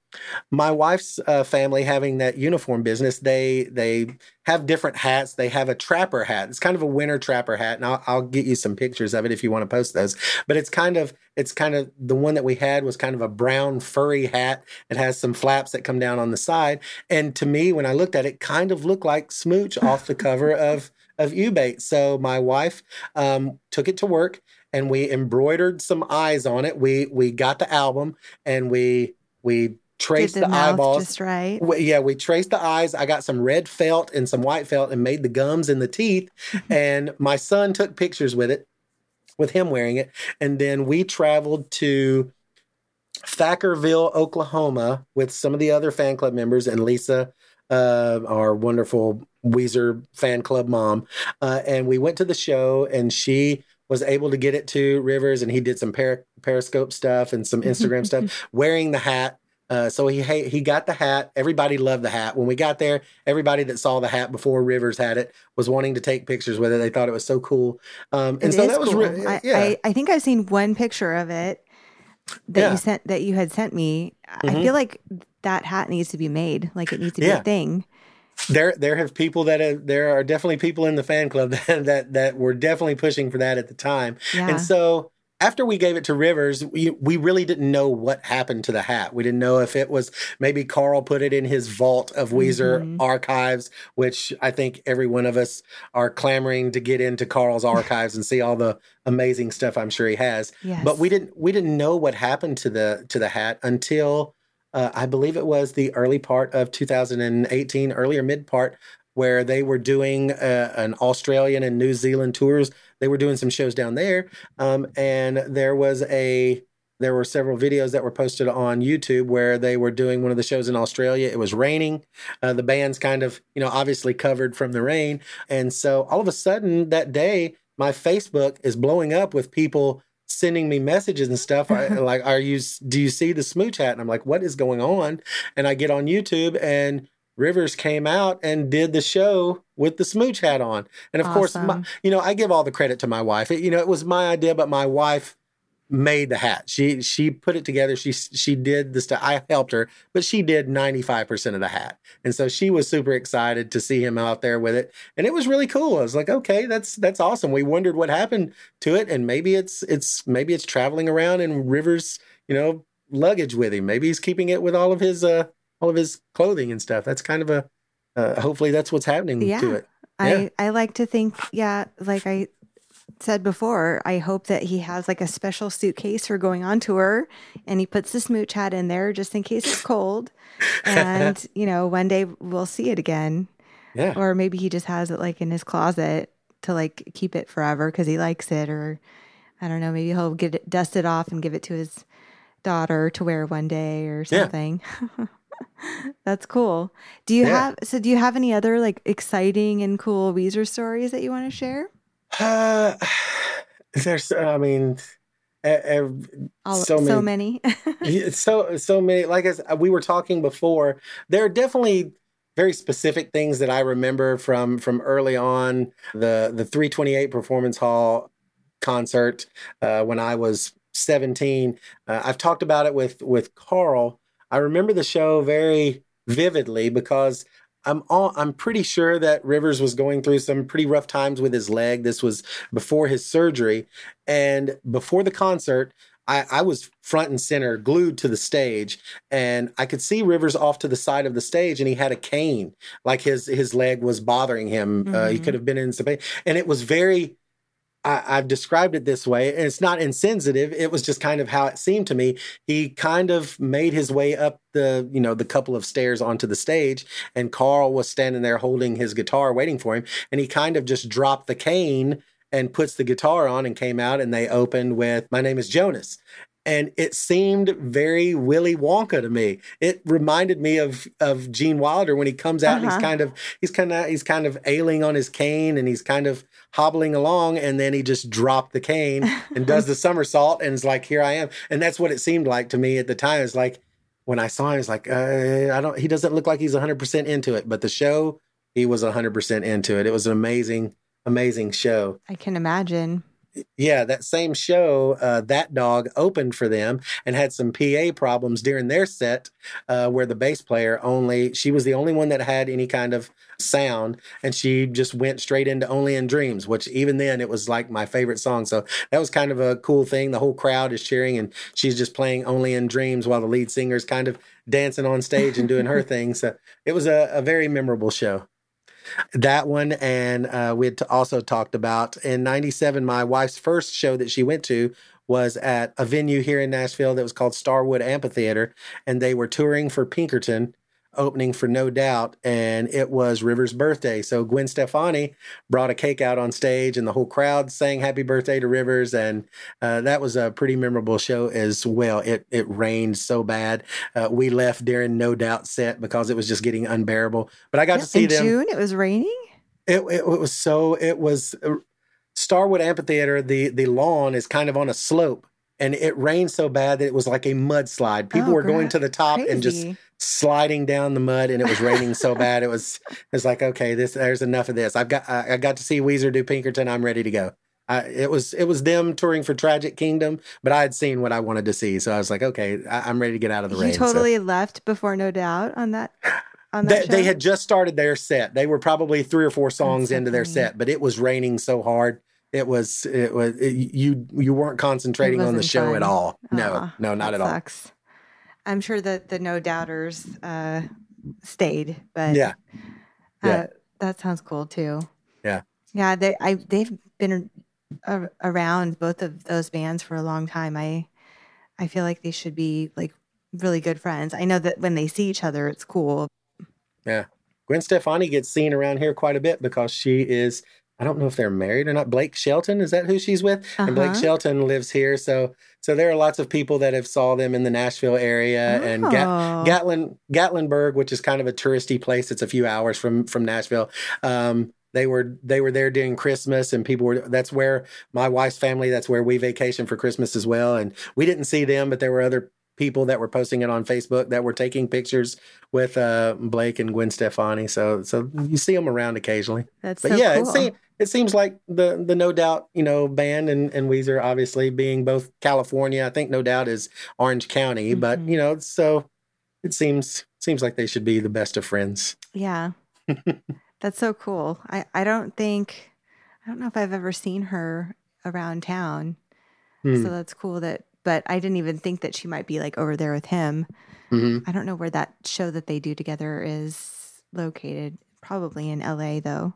my wife's uh, family having that uniform business they they have different hats. They have a trapper hat. It's kind of a winter trapper hat and I'll, I'll get you some pictures of it if you want to post those. But it's kind of it's kind of the one that we had was kind of a brown furry hat. It has some flaps that come down on the side. And to me when i looked at it kind of looked like smooch off the cover of of EWBAITE. So my wife um, took it to work and we embroidered some eyes on it. We we got the album and we We traced the, the, eyeballs. just right. We- yeah, we traced the eyes. I got some red felt and some white felt and made the gums and the teeth. and my son took pictures with it, with him wearing it. And then we traveled to Thackerville, Oklahoma, with some of the other fan club members and Lisa, uh, our wonderful Weezer fan club mom. Uh, and we went to the show, and she was able to get it to Rivers, and he did some per- Periscope stuff and some Instagram stuff, wearing the hat. Uh, so he he got the hat. Everybody loved the hat. When we got there, everybody that saw the hat before Rivers had it was wanting to take pictures with it. They thought it was so cool. Um, and It so that was cool. re- I, yeah. I, I think I've seen one picture of it that Yeah. you sent that you had sent me. I Mhm. feel like that hat needs to be made. Like it needs to be Yeah. a thing. there there have people that have, there are definitely people in the fan club that, that that were definitely pushing for that at the time. Yeah. And so after we gave it to Rivers, we, we really didn't know what happened to the hat. We didn't know if it was maybe Carl put it in his vault of Weezer Mhm. archives, which I think every one of us are clamoring to get into Carl's archives and see all the amazing stuff I'm sure he has. yes. But we didn't we didn't know what happened to the to the hat until uh, I believe it was the early part of 2018, earlier mid part, where they were doing uh, an Australian and New Zealand tours. They were doing some shows down there, um, and there was a there were several videos that were posted on YouTube where they were doing one of the shows in Australia. It was raining. Uh, the band's kind of, you know, obviously covered from the rain. And so all of a sudden that day, my Facebook is blowing up with people sending me messages and stuff I, like are you do you see the smooch hat and i'm like what is going on and i get on youtube and rivers came out and did the show with the smooch hat on. And of course my, you know i give all the credit to my wife. It, you know it was my idea but my wife made the hat. She she put it together. She she did the stuff i helped her but she did 95% of the hat. And so she was super excited to see him out there with it. And it was really cool. I was like okay that's that's awesome. We wondered what happened to it and maybe it's it's maybe it's traveling around in rivers you know luggage with him. Maybe he's keeping it with all of his uh all of his clothing and stuff. That's kind of a uh, hopefully that's what's happening Yeah. to it Yeah. I, I like to think, yeah, like I said before, I hope that he has like a special suitcase for going on tour and he puts the smooch hat in there just in case it's cold. And, you know, one day we'll see it again. yeah Or maybe he just has it like in his closet to like keep it forever because he likes it. Or I don't know, maybe he'll get it dusted off and give it to his daughter to wear one day or Yeah. That's cool. Do you Yeah. have so do you have any other like exciting and cool Weezer stories that you want to share? uh, there's i mean ev- All, So so, many- many. So so many like as we were talking before there are definitely very specific things that i remember from from early on the the 328 performance hall concert uh, when i was 17 uh, i've talked about it with with carl i remember the show very vividly because I'm all, I'm pretty sure that Rivers was going through some pretty rough times with his leg. This was before his surgery, and before the concert, I, I was front and center, glued to the stage, and I could see Rivers off to the side of the stage, and he had a cane, like his his leg was bothering him. Uh, he Mhm. could have been in some pain, and it was very. I, I've described it this way, and it's not insensitive. It was just kind of how it seemed to me. He kind of made his way up the, you know, the couple of stairs onto the stage, and Carl was standing there holding his guitar, waiting for him, and he kind of just dropped the cane and puts the guitar on and came out and they opened with my name is jonas and it seemed very willy wonka to me it reminded me of of gene wilder when he comes out and Uh-huh. he's kind of he's kind of he's kind of ailing on his cane and he's kind of hobbling along and then he just dropped the cane and does the somersault and is like here i am. And that's what it seemed like to me at the time. It's like when i saw him it's like uh, i don't he doesn't look like he's 100% into it but the show he was 100% into it. It was an amazing amazing show. I can imagine. Yeah, that same show, uh, that dog opened for them and had some PA problems during their set, uh, where the bass player only she was the only one that had any kind of sound, and she just went straight into "Only in Dreams," which even then it was like my favorite song. So that was kind of a cool thing. The whole crowd is cheering, and she's just playing "Only in Dreams" while the lead singer's kind of dancing on stage and doing her thing. So it was a, a very memorable show that one and uh, we had also talked about in 97 my wife's first show that she went to was at a venue here in Nashville that was called Starwood Amphitheater, and they were touring for Pinkerton opening for No Doubt, and it was River's birthday. So Gwen Stefani brought a cake out on stage, and the whole crowd sang "Happy Birthday" to Rivers, and uh, that was a pretty memorable show as well. It it rained so bad, uh, we left during No Doubt set because it was just getting unbearable. But I got Yeah, to see in them. June. It was raining. It, it, it was so it was uh, Starwood Amphitheater. The the lawn is kind of on a slope, and it rained so bad that it was like a mudslide. People Oh, were going to the top and just Crazy. Sliding down the mud, and it was raining so bad. It was it was like okay, this there's enough of this. I've got I, I got to see Weezer do Pinkerton. I'm ready to go. I, it was it was them touring for Tragic Kingdom, but I had seen what I wanted to see, so I was like, okay, I, I'm ready to get out of the You rain. So- totally left before No Doubt on that. On they, that they show? had just started their set. They were probably three or four songs so into their set, but it was raining so hard. It was it was it, you you weren't concentrating on the show at fun. all. No, no, not at all. I'm sure that the No Doubters uh, stayed, but Yeah, yeah. uh, that sounds cool too. Yeah. yeah. They I they've been a- around both of those bands for a long time. I I feel like they should be like really good friends. I know that when they see each other, it's cool. Yeah. Gwen Stefani gets seen around here quite a bit because she is. I don't know if they're married or not. Blake Shelton is that who she's with? And Blake Uh-huh. Shelton lives here, so so there are lots of people that have saw them in the Nashville area and Oh. Gatlin Gatlinburg, which is kind of a touristy place. It's a few hours from from Nashville. Um, they were they were there during Christmas, and people were. That's where my wife's family. That's where we vacation for Christmas as well. And we didn't see them, but there were other people that were posting it on Facebook that were taking pictures with uh, Blake and Gwen Stefani. So so you see them around occasionally. That's But so yeah, cool. it seems it seems like the the No Doubt you know band and and Weezer obviously being both California. I think No Doubt is Orange County, but Mhm. you know so it seems seems like they should be the best of friends. Yeah. That's so cool. I, I don't think, I don't know if I've ever seen her around town. Hmm. So that's cool that, but I didn't even think that she might be like over there with him. Mhm. I don't know where that show that they do together is located. Probably in LA though.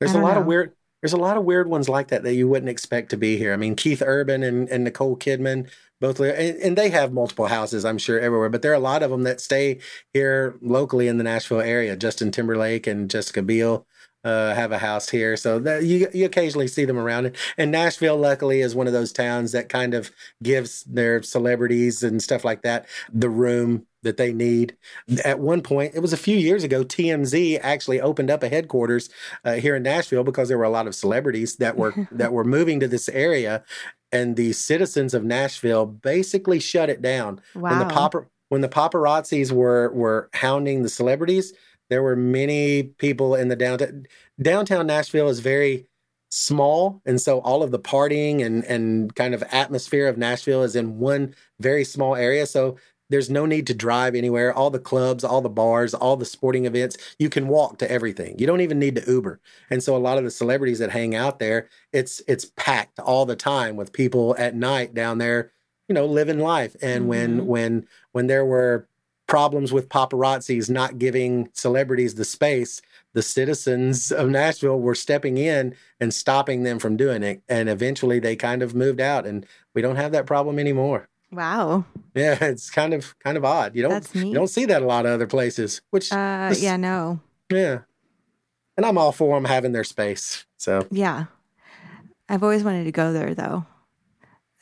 There's a lot of weird. There's a lot of weird ones like that that you wouldn't expect to be here. I mean, Keith Urban and, and Nicole Kidman both, live, and, and they have multiple houses, I'm sure, everywhere. But there are a lot of them that stay here locally in the Nashville area. Justin Timberlake and Jessica Biel uh, have a house here, so that you you occasionally see them around. And Nashville, luckily, is one of those towns that kind of gives their celebrities and stuff like that the room that they need. At one point, it was a few years ago, TMZ actually opened up a headquarters uh, here in Nashville because there were a lot of celebrities that were that were moving to this area, and the citizens of Nashville basically shut it down Wow. when the papar- when the paparazzis were were hounding the celebrities. There were many people in the downtown downtown Nashville is very small and so all of the partying and and kind of atmosphere of Nashville is in one very small area so there's no need to drive anywhere. All the clubs all the bars all the sporting events you can walk to everything. You don't even need to uber. And so a lot of the celebrities that hang out there it's it's packed all the time with people at night down there you know living life. And Mhm. when when when there were problems with paparazzis not giving celebrities the space the citizens of Nashville were stepping in and stopping them from doing it and eventually they kind of moved out and we don't have that problem anymore wow. yeah it's kind of kind of odd you don't you don't see that a lot of other places which Uh, yeah, no. yeah and i'm all for them having their space so Yeah. I've always wanted to go there though.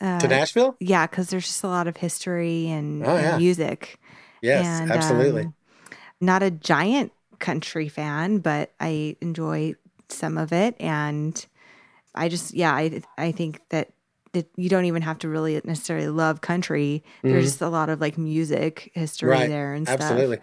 Uh, to nashville yeah, because there's just a lot of history and, Oh, and yeah. music. Yes and, absolutely um, not a giant country fan, but I enjoy some of it, and I just yeah, I I think that that you don't even have to really necessarily love country. There's Mhm. just a lot of like music history Right. there and stuff. Absolutely.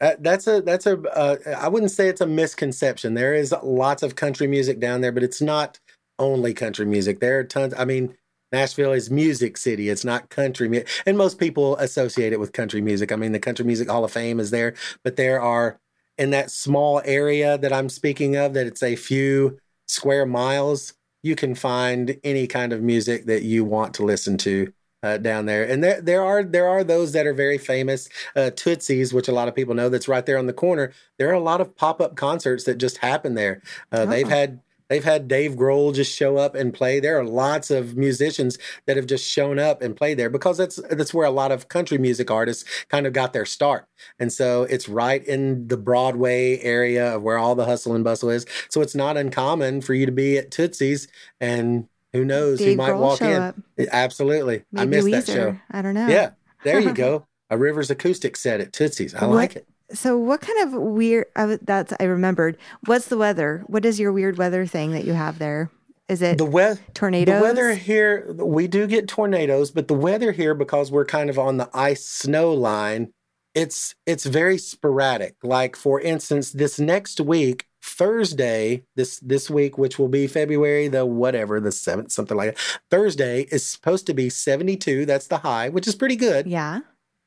Uh, that's a that's a uh, I wouldn't say it's a misconception. There is lots of country music down there, but it's not only country music. There are tons. I mean, Nashville is music city. It's not country music, and most people associate it with country music. I mean, the Country Music Hall of Fame is there, but there are in that small area that I'm speaking of, that it's a few square miles. You can find any kind of music that you want to listen to uh, down there, and there there are there are those that are very famous. Uh, Tootsie's, which a lot of people know, that's right there on the corner. There are a lot of pop up concerts that just happen there. Uh, They've Oh. had They've had Dave Grohl just show up and play. There are lots of musicians that have just shown up and played there because that's that's where a lot of country music artists kind of got their start. And so it's right in the Broadway area of where all the hustle and bustle is. So it's not uncommon for you to be at Tootsie's and who knows Dave who might Grohl walk in. up. Absolutely. I missed Weezer. that show. I don't know. Yeah. There you go. A Rivers acoustic set at Tootsie's. I What- like it. So what kind of weird? I, w- that's I remembered. What's the weather? What is your weird weather thing that you have there? Is it The weather tornadoes? The weather here, we do get tornadoes, but the weather here, because we're kind of on the ice snow line, it's it's very sporadic. Like for instance, this next week, Thursday, this this week, which will be February the whatever, the seventh, something like that. Thursday is supposed to be 72. That's the high, which is pretty good. Yeah.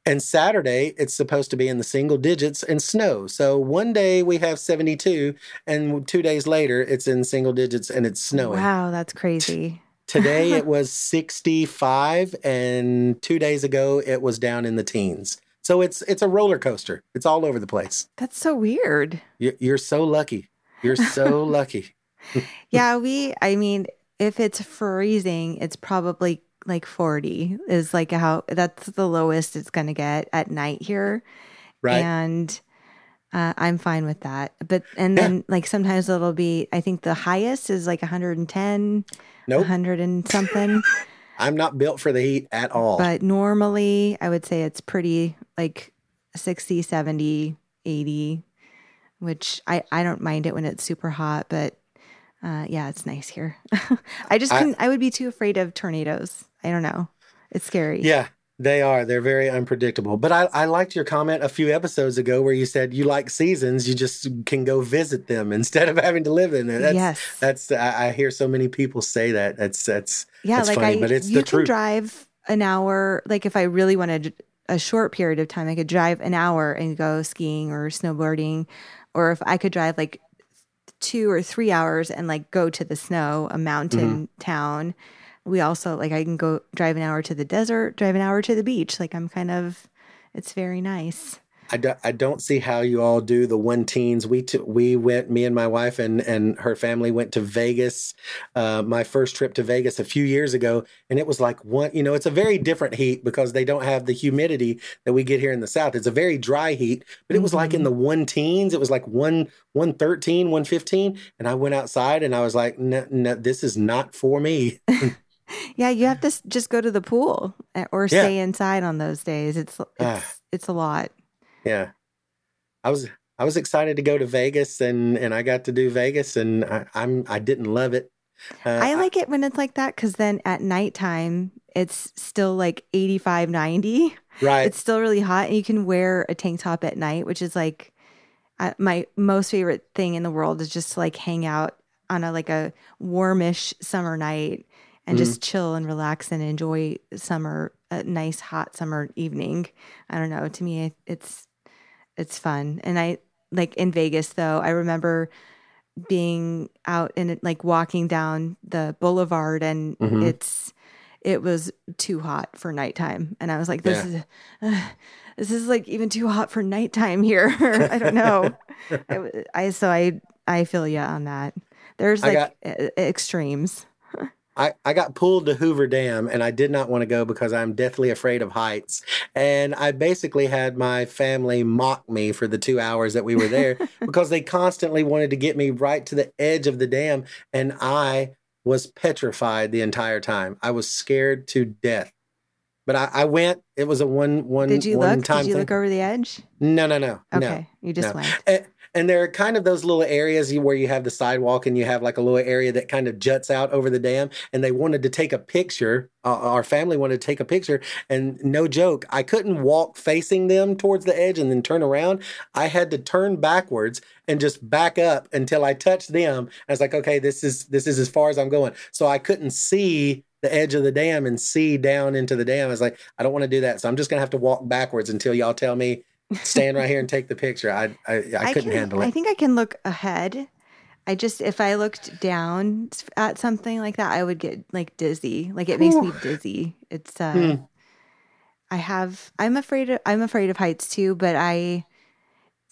And Saturday, it's supposed to be in the single digits and snow. So one day we have 72, and two days later, it's in single digits and it's snowing. Wow, that's crazy. Today it was 65 and 2 days ago it was down in the teens. So it's it's a roller coaster. It's all over the place. That's so weird. You- You're so lucky. You're so lucky. Yeah, we. I mean, if it's freezing, it's probably like forty. Is like how that's the lowest it's going to get at night here. Right? and uh, I'm fine with that. But and Yeah. then like sometimes it'll be I think the highest is like 110, nope. 100 and something. I'm not built for the heat at all. but normally I would say it's pretty like 60, 70, 80, which I I don't mind it when it's super hot, but uh, yeah, it's nice here. I just I- couldn't, I would be too afraid of tornadoes. I don't know. It's scary. yeah, they are. They're very unpredictable. But I, I liked your comment a few episodes ago where you said you like seasons, you just can go visit them instead of having to live in it. That's, yes. That's I, I hear so many people say that. That's that's Yeah, That's like funny, I, but it's you the can truth. drive an hour. Like if I really wanted a short period of time, I could drive an hour and go skiing or snowboarding, or if I could drive like two or three hours and like go to the snow, a mountain Mm-hmm. town. We also like I can go drive an hour to the desert, drive an hour to the beach. Like I'm kind of, it's very nice. I, do, I don't see how you all do the one teens. We t- we went, me and my wife and and her family went to Vegas. Uh, my first trip to Vegas a few years ago, and it was like one. You know, it's a very different heat because they don't have the humidity that we get here in the South. It's a very dry heat, but it was like in the one teens. It was like one one thirteen, one fifteen, and I went outside and I was like, no, no, this is not for me. Yeah, you have to just go to the pool eh, or Yeah. stay inside on those days. It's it's, Ah. it's a lot. Yeah. I was I was excited to go to Vegas and and I got to do Vegas and I, I'm I didn't love it. Uh, I like it when it's like that because then at nighttime it's still like 85, 90. right. It's still really hot and you can wear a tank top at night, which is like uh, my most favorite thing in the world is just to like hang out on a like a warmish summer night and Mm-hmm. just chill and relax and enjoy summer, a nice hot summer evening. I don't know. To me, it's it's fun. And I like in Vegas though. I remember being out and like walking down the boulevard and Mhm. it's it was too hot for nighttime and i was like this Yeah. is uh, this is like even too hot for nighttime here i don't know I so i i feel you on that there's I like got- extremes I, I got pulled to Hoover Dam and I did not want to go because I'm deathly afraid of heights. And I basically had my family mock me for the two hours that we were there because they constantly wanted to get me right to the edge of the dam. And I was petrified the entire time. I was scared to death. But I, I went. It was a one one did you one look time did you thing. look over the edge no, no, no, no. okay you just no. went And, and there are kind of those little areas where you have the sidewalk and you have like a little area that kind of juts out over the dam. And they wanted to take a picture. Uh, our family wanted to take a picture. And no joke, I couldn't walk facing them towards the edge and then turn around. I had to turn backwards and just back up until I touched them. I was like, okay, this is this is as far as I'm going. So I couldn't see the edge of the dam and see down into the dam. I was like, I don't want to do that. So I'm just gonna have to walk backwards until y'all tell me stand right here and take the picture. I I, I couldn't can, handle it. I think I can look ahead. I just if I looked down at something like that, I would get like dizzy. Like it makes me dizzy. It's uh Hmm. I have I'm afraid of I'm afraid of heights too, but I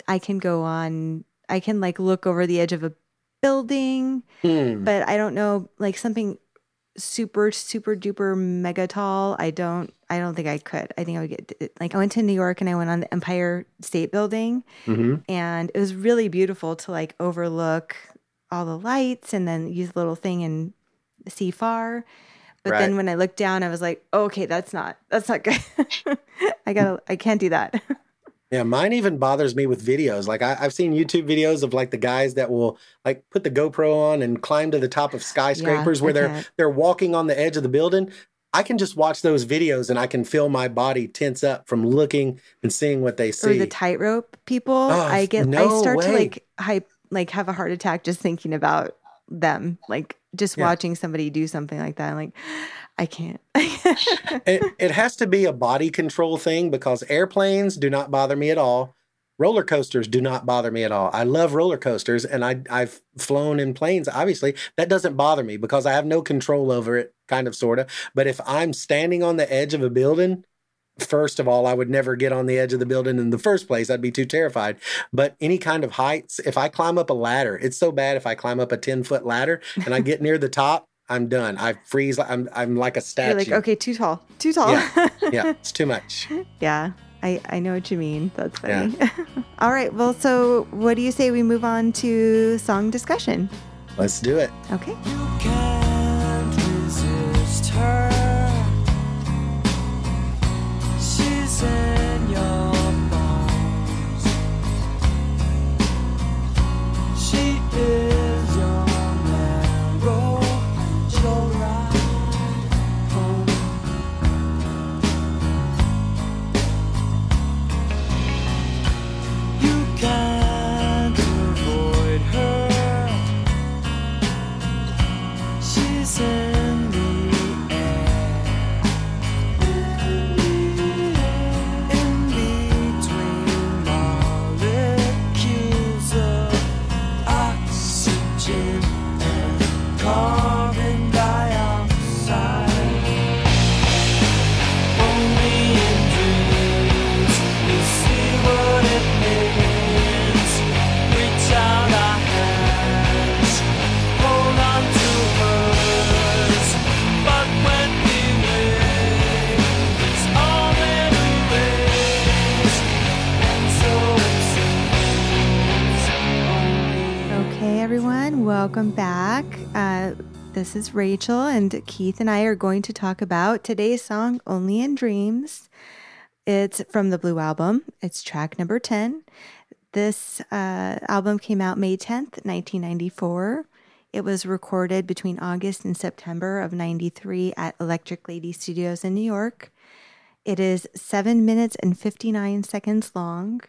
I can go on I can like look over the edge of a building, Hmm. but I don't know like something super super duper mega tall. I don't I don't think I could. I think I would get like I went to New York and I went on the Empire State Building hmm and it was really beautiful to like overlook all the lights and then use the little thing and see far. But then when I looked down, I was like, oh, okay, that's not that's not good. I gotta I can't do that. Yeah, mine even bothers me with videos. Like I, I've seen YouTube videos of like the guys that will like put the GoPro on and climb to the top of skyscrapers I where they're they're walking on the edge of the building. I can just watch those videos and I can feel my body tense up from looking and seeing what they or see. the tightrope people. Oh, I get I no start to like hype like have a heart attack just thinking about them. Like just Yeah. watching somebody do something like that. I'm like, I can't. it, it has to be a body control thing because airplanes do not bother me at all. Roller coasters do not bother me at all. I love roller coasters and I, I've flown in planes, obviously. That doesn't bother me because I have no control over it, kind of, sort of. But if I'm standing on the edge of a building, first of all, I would never get on the edge of the building in the first place. I'd be too terrified. But any kind of heights, if I climb up a ladder, it's so bad if I climb up a 10 foot ladder and I get near the top, I'm done. I freeze. I'm, I'm like a statue. You're like, okay, too tall. Too tall. yeah, it's too much. Yeah, I, I know what you mean. That's funny. Yeah. All right. Well, so what do you say we move on to song discussion? Let's do it. Okay. Welcome back. Uh, this is Rachel, and Keith and I are going to talk about today's song, Only in Dreams. It's from the Blue Album, it's track number 10. This uh, album came out May 10th, 1994. It was recorded between August and September of 93 at Electric Lady Studios in New York. It is seven minutes and 59 seconds long.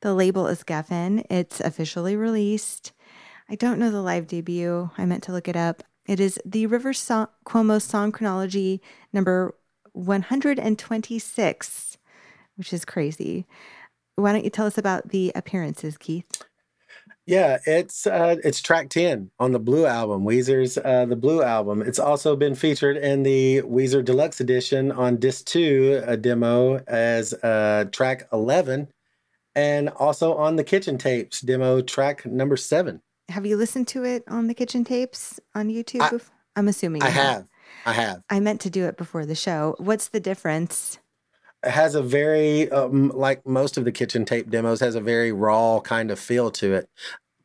The label is Geffen. It's officially released. I don't know the live debut. I meant to look it up. It is the River song, Cuomo song chronology number 126, which is crazy. Why don't you tell us about the appearances, Keith? Yeah, it's uh, it's track ten on the Blue album, Weezer's uh, the Blue album. It's also been featured in the Weezer Deluxe Edition on disc two, a demo as uh, track eleven, and also on the Kitchen Tapes demo track number seven. Have you listened to it on the kitchen tapes on YouTube? I, I'm assuming I you have, I have. I meant to do it before the show. What's the difference? It has a very um, like most of the Kitchen Tape demos has a very raw kind of feel to it.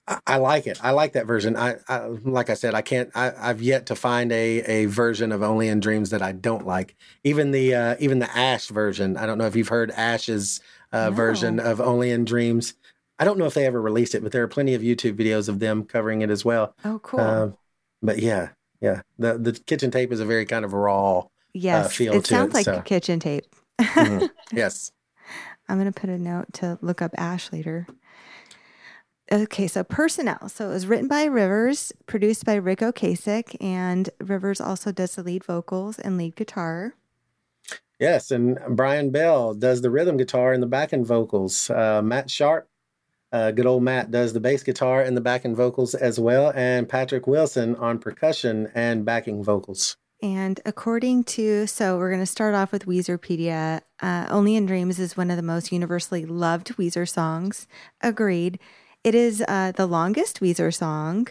I, I like it. I like that version. I, I like I said, I can't. I, I've yet to find a a version of Only in Dreams that I don't like. Even the uh, even the Ash version. I don't know if you've heard Ash's uh, No. version of Only in Dreams. I don't know if they ever released it, but there are plenty of YouTube videos of them covering it as well. Oh, cool. Um, but yeah, yeah, the the Kitchen Tape is a very kind of raw. yes, feel it to sounds it, like so. kitchen tape. Mhm. yes. I'm going to put a note to look up Ash later. Okay, so personnel. So it was written by Rivers, produced by Ric Ocasek, and Rivers also does the lead vocals and lead guitar. Yes, and Brian Bell does the rhythm guitar and the backing vocals. Uh, Matt Sharp, uh, good old Matt, does the bass guitar and the backing vocals as well, and Patrick Wilson on percussion and backing vocals. And according to, so we're going to start off with Weezerpedia. Uh, Only in Dreams is one of the most universally loved Weezer songs. Agreed. It is uh, the longest Weezer song.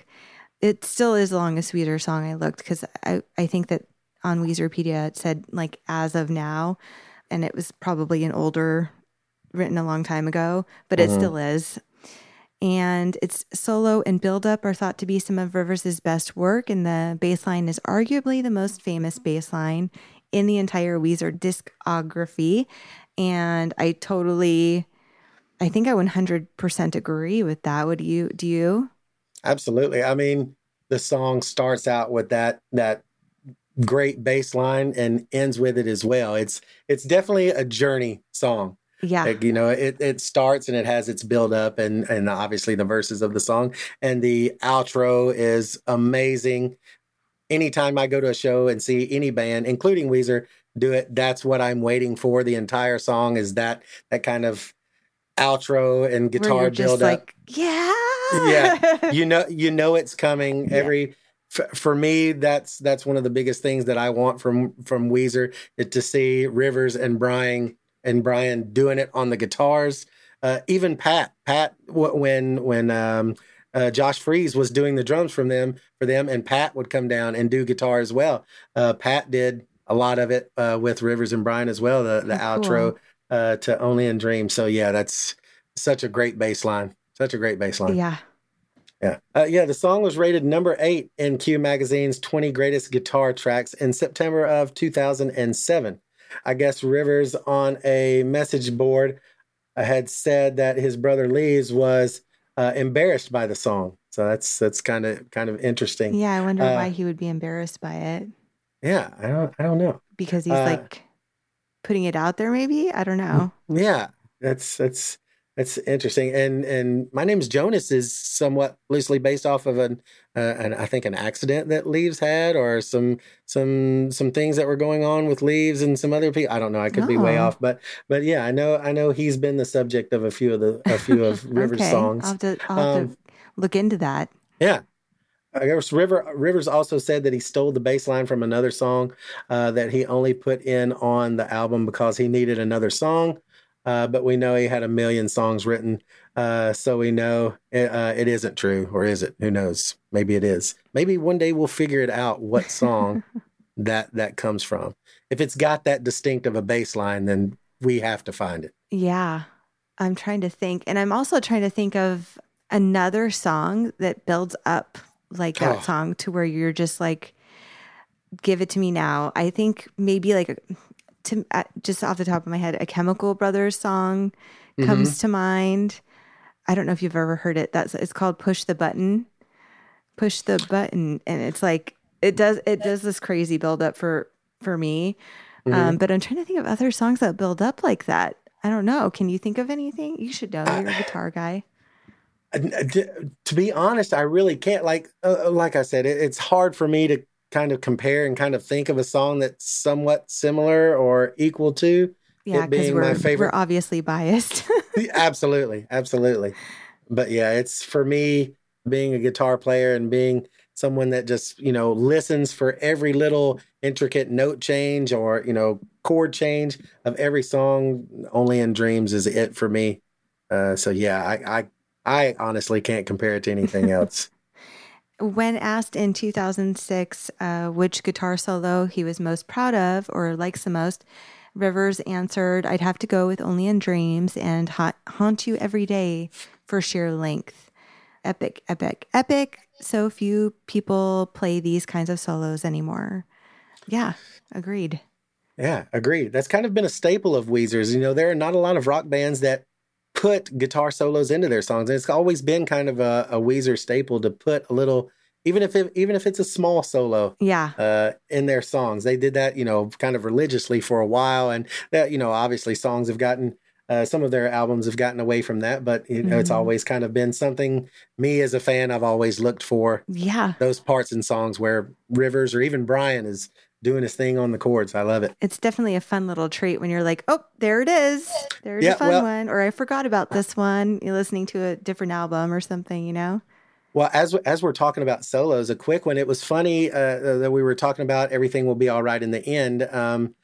it still is the longest Weezer song I looked because I, I think that on Weezerpedia it said like as of now, and it was probably an older, written a long time ago, but it Mhm. still is. And its solo and build up are thought to be some of Rivers' best work, and the bass line is arguably the most famous bass line in the entire Weezer discography. And I totally, I think I 100% agree with that. Would you, do you? Absolutely. I mean, the song starts out with that that great bass line and ends with it as well. It's it's definitely a journey song. Yeah. Like, you know, it, it starts and it has its build up and and obviously the verses of the song. And the outro is amazing. Anytime I go to a show and see any band, including Weezer, do it, that's what I'm waiting for. The entire song is that that kind of outro and guitar build just up. like, yeah. Yeah. you know you know it's coming Yeah. every for me that's that's one of the biggest things that i want from from weezer is to see rivers and brian and brian doing it on the guitars uh, even pat pat when when um uh, Josh Freese was doing the drums from them for them, and Pat would come down and do guitar as well. Uh, Pat did a lot of it uh, with Rivers and Brian as well. The the Oh, cool. outro uh, to Only in Dreams. So yeah, that's such a great bass line. Such a great bass line. Yeah. Yeah. Uh, yeah. The song was rated number eight in Q Magazine's 20 Greatest Guitar Tracks in September of 2007. I guess Rivers on a message board had said that his brother Leaves was uh, embarrassed by the song. So that's that's kind of kind of interesting. Yeah. I wonder Uh, why he would be embarrassed by it Yeah, I don't I don't know. because he's uh, like putting it out there, maybe. I don't know. Yeah, that's that's that's interesting. And and my name's Jonas is somewhat loosely based off of an, uh, an I think an accident that Leaves had, or some some some things that were going on with Leaves and some other people. I don't know. I could be way Oh. off, but but yeah, I know I know he's been the subject of a few of the a few of Rivers okay. songs. I'll have to, I'll have Um, to look into that. Yeah. I guess River Rivers also said that he stole the bass line from another song uh, that he only put in on the album because he needed another song. Uh, but we know he had a million songs written, uh, so we know it, uh, it isn't true, or is it? Who knows? Maybe it is. Maybe one day we'll figure it out what song that that comes from. If it's got that distinct of a bass line, then we have to find it. Yeah. I'm trying to think. And I'm also trying to think of another song that builds up like that Oh. song to where you're just like, give it to me now. I think maybe like, a- to, uh, just off the top of my head, a Chemical Brothers song Mm-hmm. comes to mind. I don't know if you've ever heard it. That's it's called Push the Button. Push the button. And it's like, it does, it does this crazy build up for, for me. Mm-hmm. Um, but I'm trying to think of other songs that build up like that. I don't know. Can you think of anything? You should know. You're a guitar guy. Uh, d- to be honest, I really can't. Like, uh, like I said, it, it's hard for me to kind of compare and kind of think of a song that's somewhat similar or equal to. Yeah, It because being my we're favorite- we're obviously biased. absolutely, absolutely. But yeah, it's for me being a guitar player and being someone that just you know listens for every little intricate note change or you know chord change of every song. Only in Dreams is it for me. Uh, so yeah, I, I I honestly can't compare it to anything else. When asked in 2006 uh, which guitar solo he was most proud of or likes the most, Rivers answered, "I'd have to go with Only in Dreams and ha- Haunt You Every Day for sheer length. Epic, epic, epic. So few people play these kinds of solos anymore." Yeah, agreed. Yeah, agreed. That's kind of been a staple of Weezer's. You know, there are not a lot of rock bands that put guitar solos into their songs. And it's always been kind of a, a Weezer staple to put a little, even if it, even if it's a small solo, Yeah, uh, in their songs. They did that, you know, kind of religiously for a while, and that, you know, obviously songs have gotten. Uh, some of their albums have gotten away from that, but you know, it's Mhm. always kind of been something. Me as a fan, I've always looked for yeah. those parts in songs where Rivers or even Brian is doing his thing on the chords. I love it. It's definitely a fun little treat when you're like, oh, there it is. There's Yeah, a fun well- one. Or I forgot about this one. You're listening to a different album or something, you know? Well, as as we're talking about solos, a quick one. It was funny uh, that we were talking about everything will be all right in the end. Um,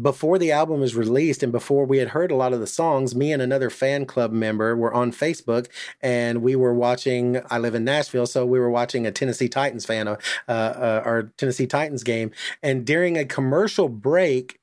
before the album was released and before we had heard a lot of the songs, me and another fan club member were on Facebook and we were watching. I live in Nashville, so we were watching a Tennessee Titans fan, uh, uh, our Tennessee Titans game. And during a commercial break,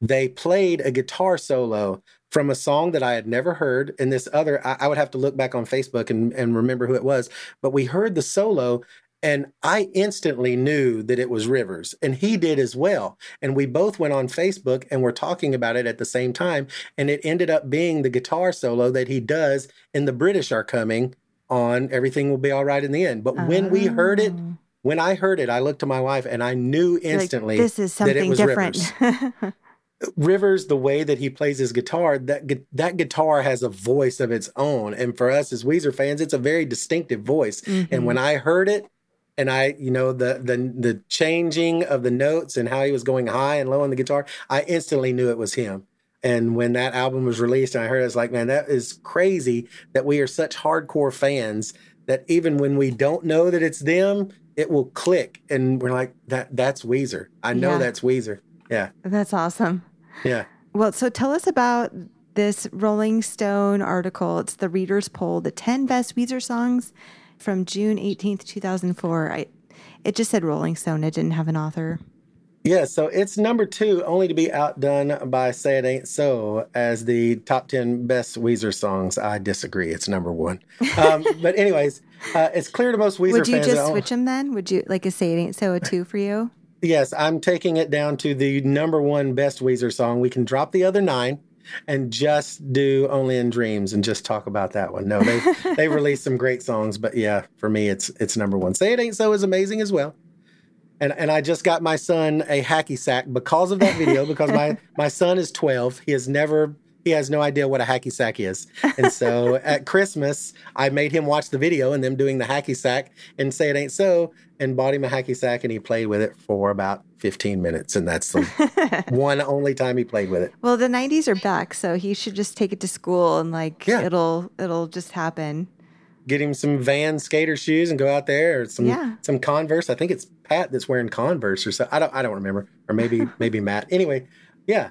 they played a guitar solo from a song that I had never heard. And this other, I, I would have to look back on Facebook and, and remember who it was, but we heard the solo and I instantly knew that it was Rivers, and he did as well. And we both went on Facebook and were talking about it at the same time. And it ended up being the guitar solo that he does in The British Are Coming on Everything Will Be All Right in the End. But when we heard it, Oh. when I heard it, I looked to my wife and I knew Like, instantly this is that it was different. Rivers. Rivers, the way that he plays his guitar, that that guitar has a voice of its own, and for us as Weezer fans, it's a very distinctive voice. Mm-hmm. And when I heard it, and I, you know, the the the changing of the notes and how he was going high and low on the guitar, I instantly knew it was him. And when that album was released, and I heard it, I was like, man, that is crazy that we are such hardcore fans that even when we don't know that it's them, it will click, and we're like, that that's Weezer. I know Yeah. that's Weezer. Yeah, That's awesome. yeah. Well, so tell us about this Rolling Stone article. It's the Reader's Poll, the 10 best Weezer songs from June 18th, 2004. I, it just said Rolling Stone. It didn't have an author. Yeah, so it's number two, only to be outdone by Say It Ain't So as the top 10 best Weezer songs. I disagree. It's number one. Um, but, anyways, uh, it's clear to most Weezer Would you fans. just switch them then? Would you like a Say It Ain't So a two for you? Yes, I'm taking it down to the number one best Weezer song. We can drop the other nine and just do Only in Dreams and just talk about that one. No, they they released some great songs, but yeah, for me it's it's number one. Say It Ain't So is amazing as well. And and I just got my son a hacky sack because of that video because my my son is 12. He has never he has no idea what a hacky sack is. And so at Christmas, I made him watch the video and them doing the hacky sack and say it ain't so and bought him a hacky sack and he played with it for about 15 minutes and that's the one only time he played with it. Well, the 90s are back, so he should just take it to school and like Yeah. it'll it'll just happen. Get him some Van skater shoes and go out there or some Yeah. some Converse. I think it's Pat that's wearing Converse or so. I don't I don't remember. Or maybe maybe Matt. Anyway, yeah.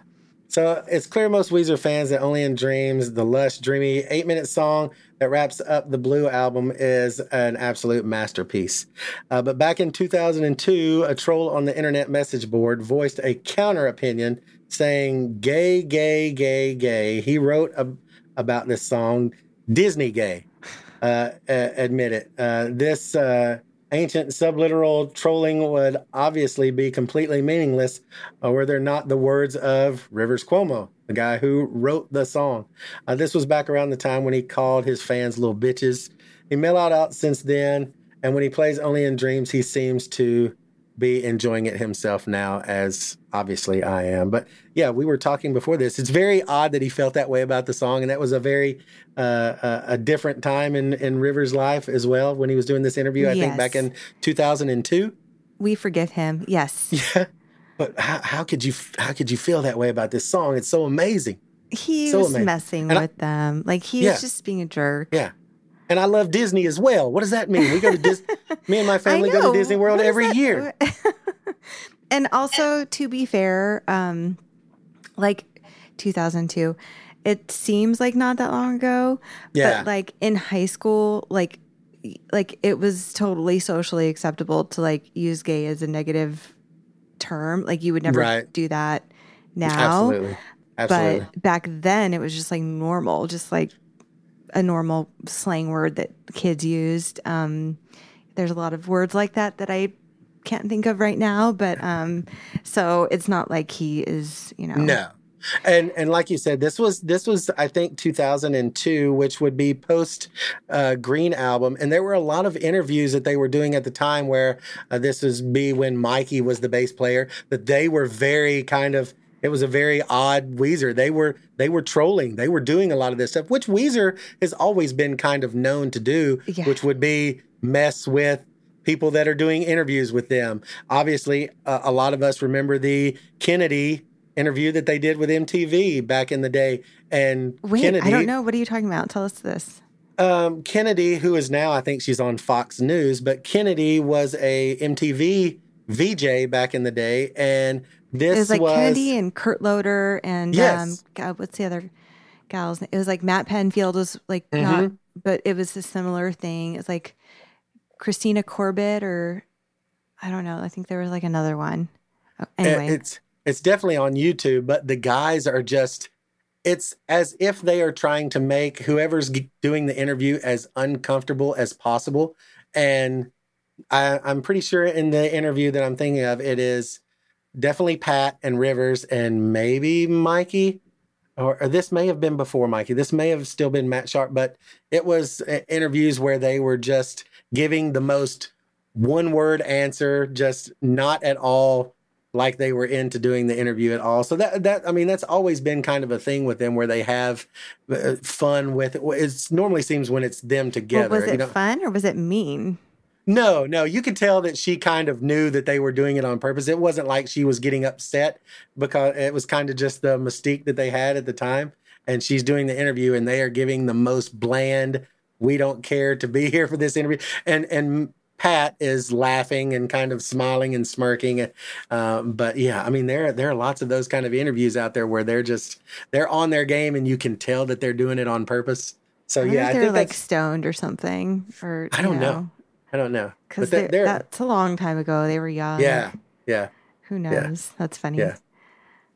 So it's clear most Weezer fans that Only in Dreams, the lush, dreamy eight minute song that wraps up the Blue album, is an absolute masterpiece. Uh, but back in 2002, a troll on the internet message board voiced a counter opinion saying, gay, gay, gay, gay. He wrote ab- about this song, Disney gay. Uh, admit it. Uh, this uh, ancient subliteral trolling would obviously be completely meaningless uh, were there not the words of Rivers Cuomo, the guy who wrote the song. Uh, this was back around the time when he called his fans little bitches. He mellowed out since then, and when he plays Only in Dreams, he seems to be enjoying it himself now, as obviously I am. But yeah, we were talking before this. It's very odd that he felt that way about the song, and that was a very uh, a, a different time in in Rivers' life as well when he was doing this interview. I think back in 2002. We forgive him. Yes. Yeah, but how, how could you how could you feel that way about this song? It's so amazing. He So was amazing. messing And I- with them. Like he Yeah. was just being a jerk. Yeah. And I love Disney as well. What does that mean? We go to Dis- me and my family go to. Disney World What every year. and also, to be fair, um, like 2002, it seems like not that long ago. Yeah. But like in high school, like like it was totally socially acceptable to like use gay as a negative term. Like you would never Right. do that now. Absolutely. Absolutely. But back then it was just like normal, just like a normal slang word that kids used. Um, there's a lot of words like that that I can't think of right now, but um, so it's not like he is, you know. No. And and like you said, this was this was I think 2002, which would be post uh, Green album, and there were a lot of interviews that they were doing at the time where uh, this was be when Mikey was the bass player. That they were very kind of it was a very odd Weezer. They were they were trolling. They were doing a lot of this stuff, which Weezer has always been kind of known to do, Yeah. which would be mess with people that are doing interviews with them. Obviously, uh, a lot of us remember the Kennedy interview that they did with MTV back in the day. And Wait, Kennedy, I don't know. What are you talking about? Tell us this. Um, Kennedy, who is now, I think she's on Fox News, but Kennedy was a MTV VJ back in the day, and This it was like was Kennedy and Kurt Loder and um, God, what's the other gals? It was like Matt Pinfield was like Mm-hmm. not, but it was a similar thing. It's like Christina Corbett or I don't know. I think there was like another one. Oh, Anyway, It's it's definitely on YouTube, but the guys are just it's as if they are trying to make whoever's doing the interview as uncomfortable as possible. And I, I'm pretty sure in the interview that I'm thinking of, it is definitely Pat and Rivers and maybe Mikey. Or, or this may have been before Mikey. This may have still been Matt Sharp, but it was uh, interviews where they were just giving the most one word answer, just not at all like they were into doing the interview at all. So that that I mean that's always been kind of a thing with them where they have uh, fun with it. It normally seems when it's them together. Well, was you it know? fun or was it mean? No, no, you could tell that she kind of knew that they were doing it on purpose. It wasn't like she was getting upset because it was kind of just the mystique that they had at the time. And she's doing the interview and they are giving the most bland, we don't care to be here for this interview. And and Pat is laughing and kind of smiling and smirking. Um, but yeah, I mean there there are lots of those kind of interviews out there where they're just they're on their game and you can tell that they're doing it on purpose. So I yeah, I they're think like stoned or something. Or I don't know. I don't know. because But that's a long time ago. They were young. yeah, yeah. Who knows? That's funny. Yeah.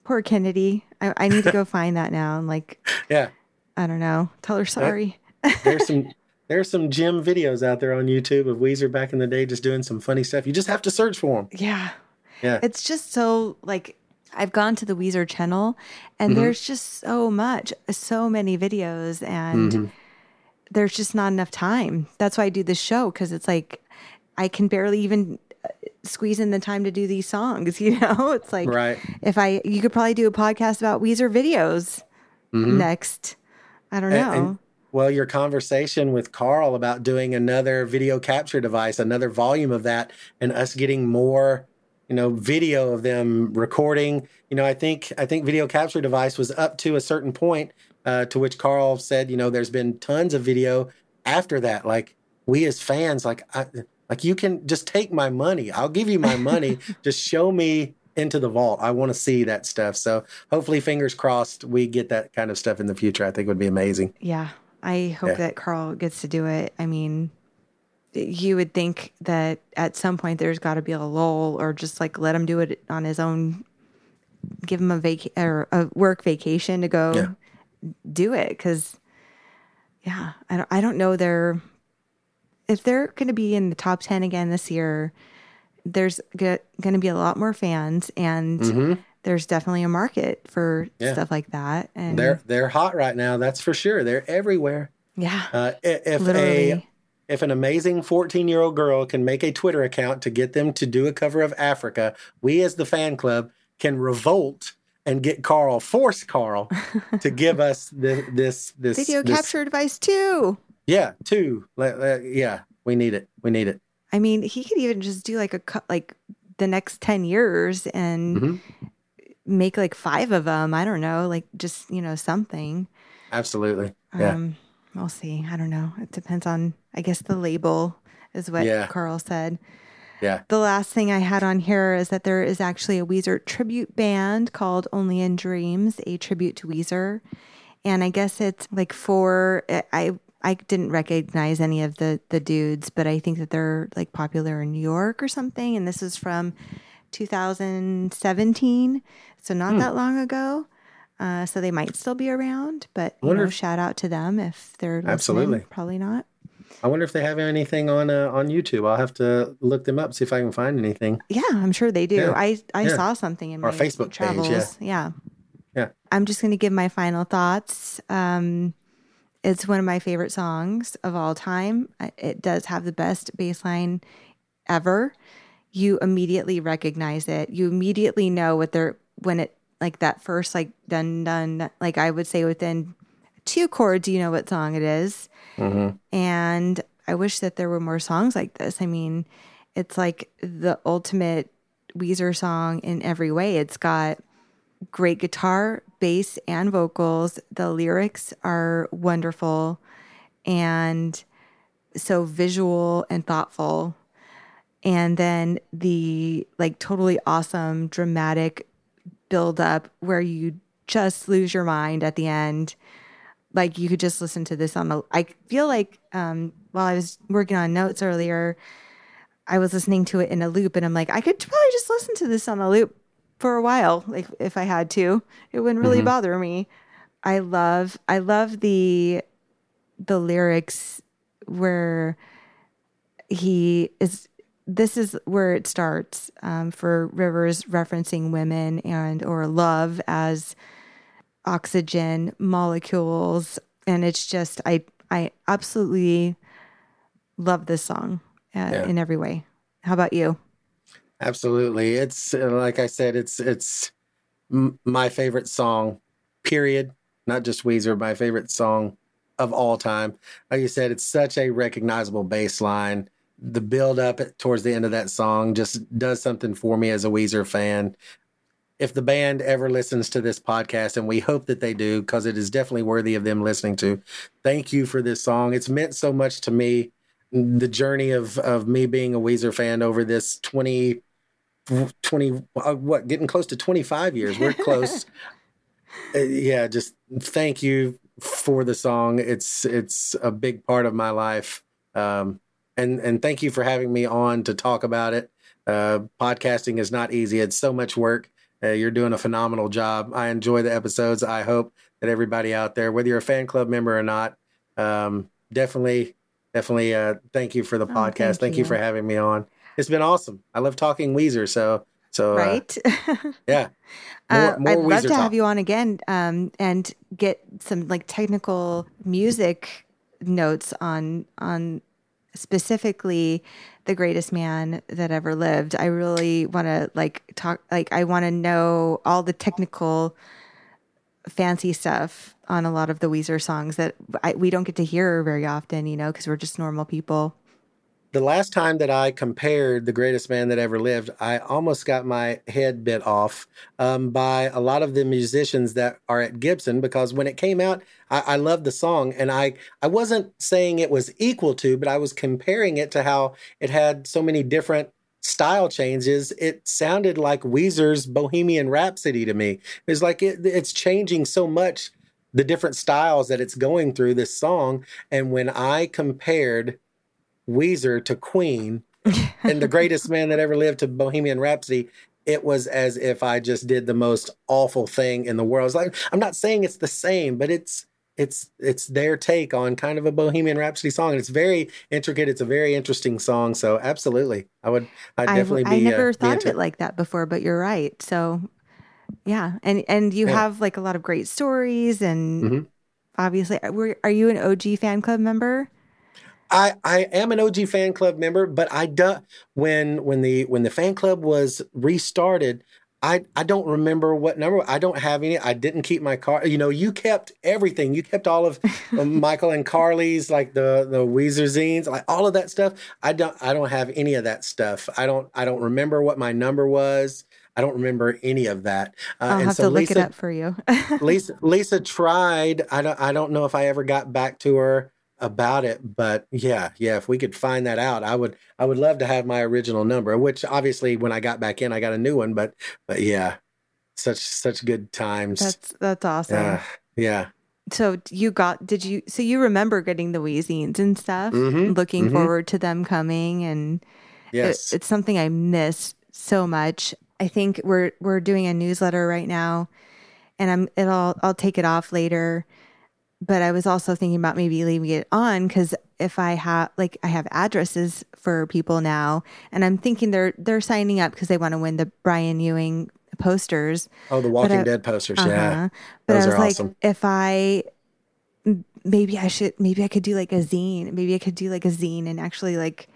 Poor Kennedy. I, I need to go find that now and like Yeah, I don't know. Tell her sorry. there's some there's some gym videos out there on YouTube of Weezer back in the day just doing some funny stuff. You just have to search for them. Yeah. Yeah. It's just so like I've gone to the Weezer channel and Mm-hmm. there's just so much, so many videos and Mm-hmm. There's just not enough time. That's why I do this show because it's like I can barely even uh, squeeze in the time to do these songs, you know? It's like Right. if I you could probably do a podcast about Weezer videos next. I don't know. Mm-hmm. And- and, well, your conversation with Karl about doing another video capture device, another volume of that, and us getting more, you know, video of them recording. You know, I think I think video capture device was up to a certain point, uh, to which Karl said, you know, there's been tons of video after that. Like we as fans, like I, like you can just take my money. I'll give you my money. just show me into the vault. I want to see that stuff. So hopefully, fingers crossed, we get that kind of stuff in the future. I think would be amazing. Yeah. I hope Yeah. that Karl gets to do it. I mean, you would think that at some point there's got to be a lull or just like let him do it on his own, give him a vac or a work vacation to go Yeah. Do it. Cause yeah, I don't, I don't know they're, if they're going to be in the top 10 again this year, there's going to be a lot more fans and there's definitely a market for Mm-hmm. Yeah. stuff like that. And They're they're hot right now. That's for sure. They're everywhere. yeah, Uh, if a if an amazing 14 year old girl can make a Twitter account to get them to do a cover of Africa, we as the fan club can revolt and get Karl, force Karl to give us the, this this Video this- capture device too. Yeah, too. Yeah, we need it. We need it. I mean, he could even just do like a cut, like the next 10 years and Mhm. make like five of them. I don't know, like just, you know, something. Absolutely. Yeah. Um, we'll see. I don't know. It depends on, I guess, the label is what Yeah. Karl said. Yeah. The last thing I had on here is that there is actually a Weezer tribute band called Only in Dreams, a tribute to Weezer. And I guess it's like for I I didn't recognize any of the the dudes, but I think that they're like popular in New York or something. And this is from 2017, so Hmm. not that long ago. Uh, so they might still be around, but you know, if- shout out to them if they're listening. Absolutely. Probably not. I wonder if they have anything on uh, on YouTube. I'll have to look them up, see if I can find anything. Yeah, I'm sure they do. Yeah. I I Yeah. saw something in Or my Facebook page, yeah. yeah. Yeah. I'm just going to give my final thoughts. Um, it's one of my favorite songs of all time. It does have the best bass line ever. You immediately recognize it. You immediately know what they're when it like that first like dun dun like I would say within two chords do you know what song it is. Mm-hmm. And I wish that there were more songs like this. I mean, it's like the ultimate Weezer song in every way. It's got great guitar, bass, and vocals. The lyrics are wonderful and so visual and thoughtful. And then the like totally awesome dramatic build up where you just lose your mind at the end. Like you could just listen to this on the. I feel like um, while I was working on notes earlier, I was listening to it in a loop, and I'm like, I could probably just listen to this on a loop for a while, like if I had to. It wouldn't really bother me. I love, I love the the lyrics where he is this is where it starts um, for rivers referencing women and or love as oxygen molecules and it's just i i absolutely love this song uh, Yeah. in every way how about you Absolutely. It's uh, like I said, it's it's m- my favorite song, period. Not just Weezer, my favorite song of all time. Like you said, it's such a recognizable bass line. The build up towards the end of that song just does something for me as a Weezer fan. If the band ever listens to this podcast, and we hope that they do, because it is definitely worthy of them listening to, thank you for this song. It's meant so much to me. The journey of of me being a Weezer fan over this 20 20 uh, what getting close to 25 years. We're close. Uh, yeah just thank you for the song. It's it's a big part of my life. Um and and thank you for having me on to talk about it. Uh podcasting is not easy. It's so much work uh, you're doing a phenomenal job i enjoy the episodes i hope that everybody out there whether you're a fan club member or not um definitely definitely uh thank you for the Oh, podcast thank thank you you. for having me on it's been awesome. I love talking Weezer. So, so uh, right yeah, Uh, more I'd love to talk. have you on again um, and get some like technical music notes on on specifically the greatest man that ever lived. I really want to like talk like I want to know all the technical fancy stuff on a lot of the Weezer songs that I, we don't get to hear very often, you know, because we're just normal people. The last time that I compared the greatest man that ever lived, I almost got my head bit off um, by a lot of the musicians that are at Gibson because when it came out, I, I loved the song and I I wasn't saying it was equal to, but I was comparing it to how it had so many different style changes. It sounded like Weezer's Bohemian Rhapsody to me. It's like it, it's changing so much the different styles that it's going through this song. And when I compared Weezer to Queen and the greatest man that ever lived to Bohemian Rhapsody, it was as if I just did the most awful thing in the world. It's like I'm not saying it's the same, but it's it's it's their take on kind of a Bohemian Rhapsody song. And it's very intricate. It's a very interesting song. So absolutely, I would I'd I, definitely I be. never uh, thought of it like that before, but you're right. So, yeah, and and you Yeah. have like a lot of great stories, and Mhm. obviously, are, are you an OG fan club member? I I am an OG fan club member, but I do when when the when the fan club was restarted. I, I don't remember what number. I don't have any. I didn't keep my car. You know, you kept everything. You kept all of Mykel and Carli's, like the the Weezer zines, like all of that stuff. I don't. I don't have any of that stuff. I don't. I don't remember what my number was. I don't remember any of that. Uh, I'll and have so to look Lisa, it up for you. Lisa Lisa tried. I don't I don't know if I ever got back to her about it, but yeah, yeah, if we could find that out, I would I would love to have my original number, which obviously when I got back in I got a new one, but but yeah. Such such good times. that's that's awesome. yeah. Yeah. So you got? Did you? So you remember getting the Weezines and stuff? Mhm, Looking mhm. forward to them coming, and it- Yes. it's something I miss so much. I think we're we're doing a newsletter right now, and I'm it'll I'll take it off later. But I was also thinking about maybe leaving it on because if I have like I have addresses for people now, and I'm thinking they're they're signing up because they want to win the Brian Ewing posters. oh, the Walking I- Dead posters. Yeah. Uh-huh. But Those I was like, awesome. if I maybe I should maybe I could do like a zine. Maybe I could do like a zine and actually like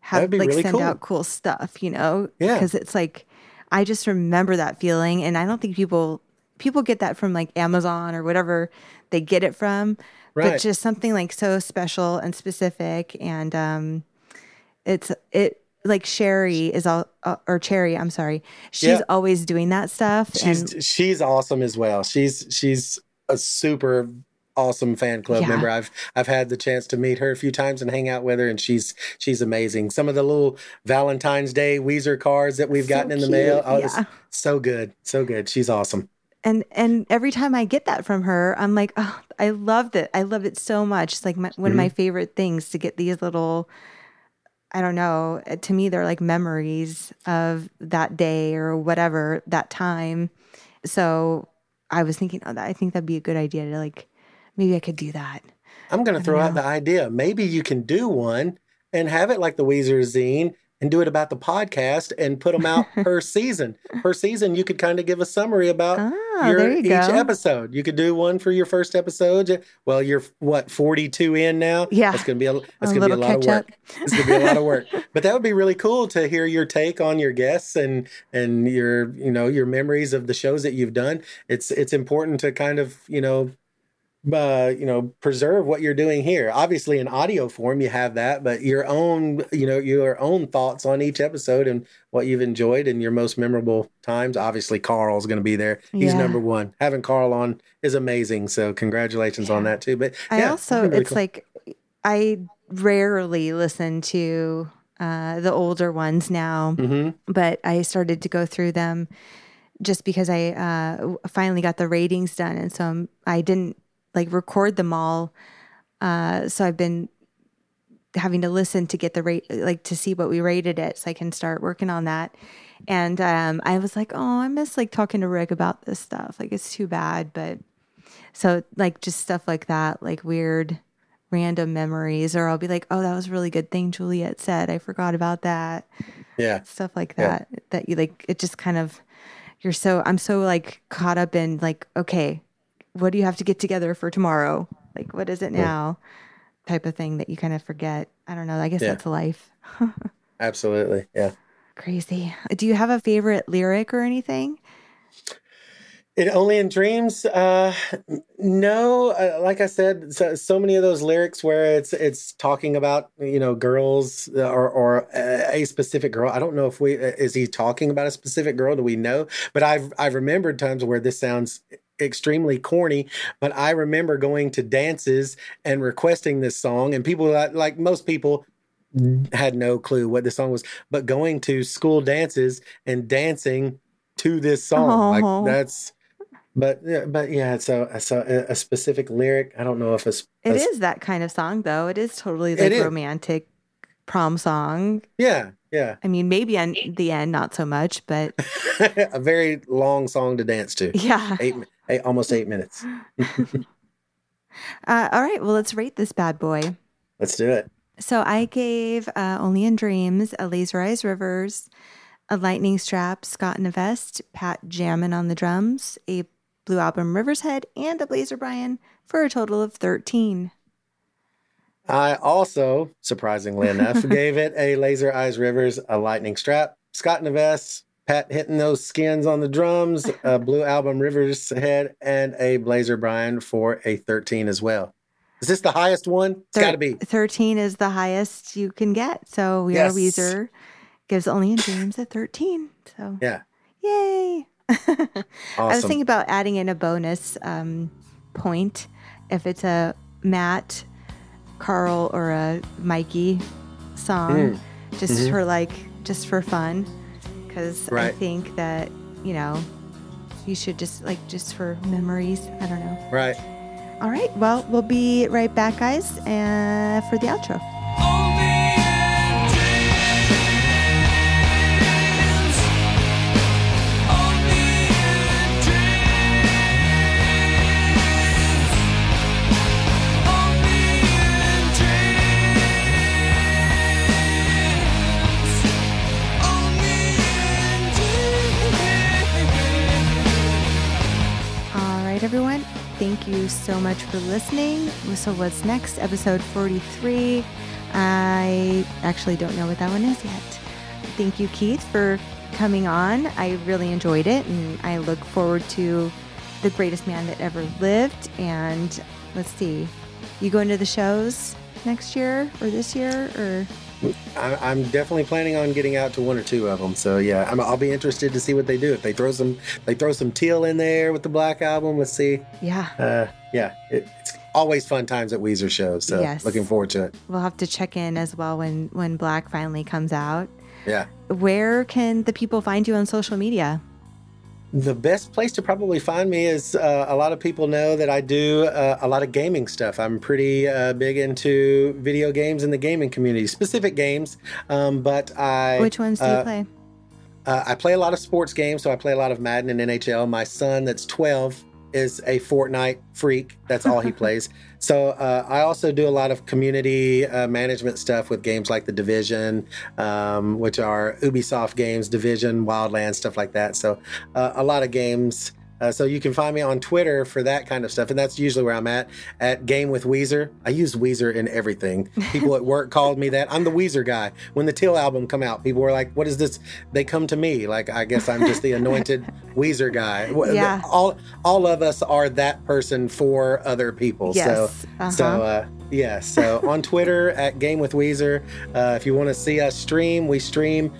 have like really send cool. out cool stuff, you know? Yeah. Because it's like I just remember that feeling and I don't think people people get that from like Amazon or whatever they get it from. But just something like so special and specific and um it's it like Sherry is all uh, or Cherry, I'm sorry. She's Yeah. always doing that stuff and She's she's awesome as well. She's she's a super awesome fan club Yeah. member. I've I've had the chance to meet her a few times and hang out with her, and she's she's amazing. Some of the little Valentine's Day Weezer cards that we've So gotten in the cute, mail, oh, it's yeah. so good, so good. She's awesome. And and every time I get that from her, I'm like, oh, I love it. I love it so much. It's like my, one of Mm-hmm. my favorite things to get these little. I don't know. uh, To me, they're like memories of that day or whatever that time. So I was thinking, oh, I think that'd be a good idea to like, maybe I could do that. I'm gonna throw out know. the idea. Maybe you can do one and have it like the Weezer zine and do it about the podcast and put them out per season. Per season, you could kind of give a summary about Ah, your you each go. episode. You could do one for your first episode. Well, you're what 42 in now. Yeah. that's gonna be a that's A gonna be a lot of work. up. It's gonna be a lot of work. But that would be really cool to hear your take on your guests and and your you know your memories of the shows that you've done. It's it's important to kind of you know uh, you know, preserve what you're doing here. Obviously, in audio form, you have that, but your own, you know, your own thoughts on each episode and what you've enjoyed and your most memorable times. Obviously, Karl's going to be there. He's Yeah. number one. Having Karl on is amazing. So, congratulations on that too. But I yeah, also, really it's cool. like I rarely listen to uh, the older ones now, Mhm. but I started to go through them just because I uh, finally got the ratings done, and so I'm, I didn't like record them all. Uh, so I've been having to listen to get the rate, like to see what we rated it, so I can start working on that. And um, I was like, oh, I miss like talking to Rick about this stuff. Like it's too bad, but so like just stuff like that, like weird random memories, or I'll be like, oh, that was a really good thing Juliet said. I forgot about that. yeah, Stuff like Yeah. that. That you like it just kind of you're so I'm so like caught up in like, okay, what do you have to get together for tomorrow? Like what is it now? Type of thing that you kind of forget. I don't know. I guess Yeah. that's life. absolutely. Yeah. Crazy. Do you have a favorite lyric or anything? It only in dreams. Uh, no, uh, like I said, so, so many of those lyrics where it's it's talking about you know girls uh, or or a specific girl. I don't know if we uh, is he talking about a specific girl. Do we know? But I've I've remembered times where this sounds extremely corny, but I remember going to dances and requesting this song, and people like, most people had no clue what the song was, but going to school dances and dancing to this song, Oh. like that's. But yeah, but yeah, so so a, a specific lyric. I don't know if it's It is that kind of song though. It is totally like is. romantic prom song. Yeah, yeah, I mean, maybe in the end, not so much, but a very long song to dance to. yeah. Eight, eight almost eight minutes. Uh, all right. Well, let's rate this bad boy. Let's do it. So I gave uh, Only in Dreams a Laser Eyes Rivers, a Lightning Strap, Scott in a Vest, Pat Jammin on the drums, a Blue Album Rivers Head, and a Blazer Brian for a total of 13. I also, surprisingly enough, gave it a Laser Eyes Rivers, a lightning strap, Scott Neves, Pat hitting those skins on the drums, a Blue Album Rivers head, and a Blazer Brian for a 13 as well. Is this the highest one? It's got to be. 13 is the highest you can get. So we Yes. are Weezer gives Only in Dreams a 13. So Yeah. yay. I was thinking about adding in a bonus um, point if it's a Matt, Karl, or a Mikey song, just for like, just for fun. Because I Mm. Think that, you know, you should just like, just for memories. I don't know. Right. All right. Well, we'll be right back, guys, uh, for the outro. Much for listening. So, what's next? Episode 43. I actually don't know what that one is yet. Thank you, Keith, for coming on. I really enjoyed it, and I look forward to the greatest man that ever lived. And let's see, you going to the shows next year or this year or? I, I'm definitely planning on getting out to one or two of them. So yeah, I'm, I'll be interested to see what they do. If they throw some, they throw some teal in there with the Black Album. Let's see. Yeah. Uh, yeah, it, it's always fun times at Weezer shows. So Yes. looking forward to it. We'll have to check in as well when when Black finally comes out. Yeah. Where can the people find you on social media? The best place to probably find me is uh, a lot of people know that I do uh, a lot of gaming stuff. I'm pretty uh, big into video games in the gaming community, specific games. Um, but I Which ones do you uh, play? Uh, I play a lot of sports games, so I play a lot of Madden and NHL. My son, that's 12, is a Fortnite freak. That's all he plays. So uh, I also do a lot of community uh, management stuff with games like The Division, um, which are Ubisoft games, Division, Wildlands, stuff like that. So uh, a lot of games. Uh, so you can find me on Twitter for that kind of stuff, and that's usually where I'm at. At Game with Weezer, I use Weezer in everything. People at work called me that. I'm the Weezer guy. When the Teal album come out, people were like, "What is this?" They come to me like I guess I'm just the anointed Weezer guy. Yeah. All all of us are that person for other people. Yes. So Uh-huh. so uh, yeah. So on Twitter at Game with Weezer, uh, if you want to see us stream, we stream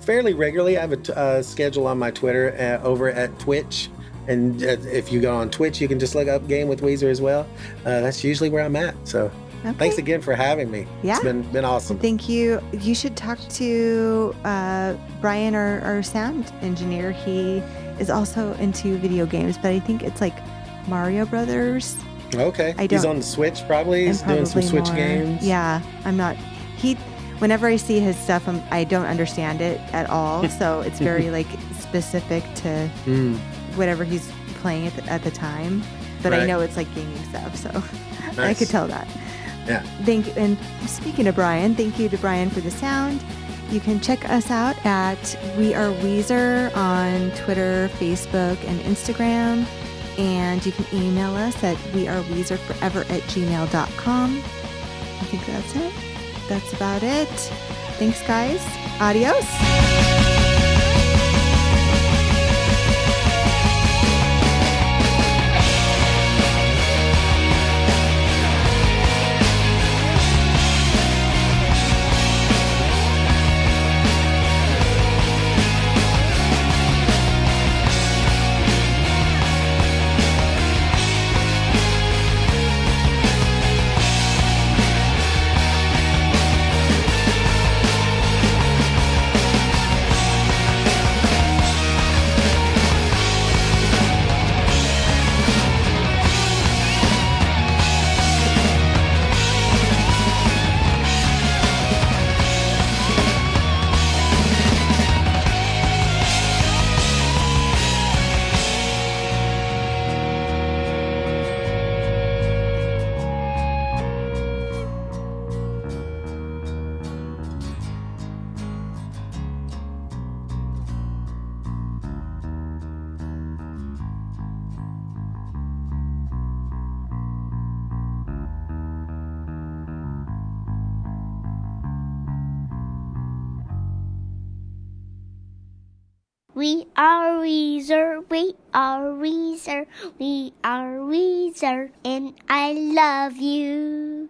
fairly regularly. I have a t- uh, schedule on my Twitter uh, over at Twitch. And uh, if you go on Twitch, you can just look up Game with Weezer as well. Uh, that's usually where I'm at. So Okay. thanks again for having me. Yeah. It's been been awesome. Thank you. You should talk to uh, Brian, our, our sound engineer. He is also into video games, but I think it's like Mario Brothers. Okay. I He's don't- on the Switch probably. He's and doing some probably Switch more. games. Yeah, I'm not. He, whenever I see his stuff, I'm, I don't understand it at all. so it's very like specific to Mm, whatever he's playing at the, at the time. But I know it's like gaming stuff, so I could tell that. Yeah. Thank you. And speaking of Brian, thank you to Brian for the sound. You can check us out at We Are Weezer on Twitter, Facebook, and Instagram. And you can email us at weareweezerforever at gmail.com. I think that's it. That's about it. Thanks, guys. Adios. Weezer, we are Weezer, we are Weezer, and I love you.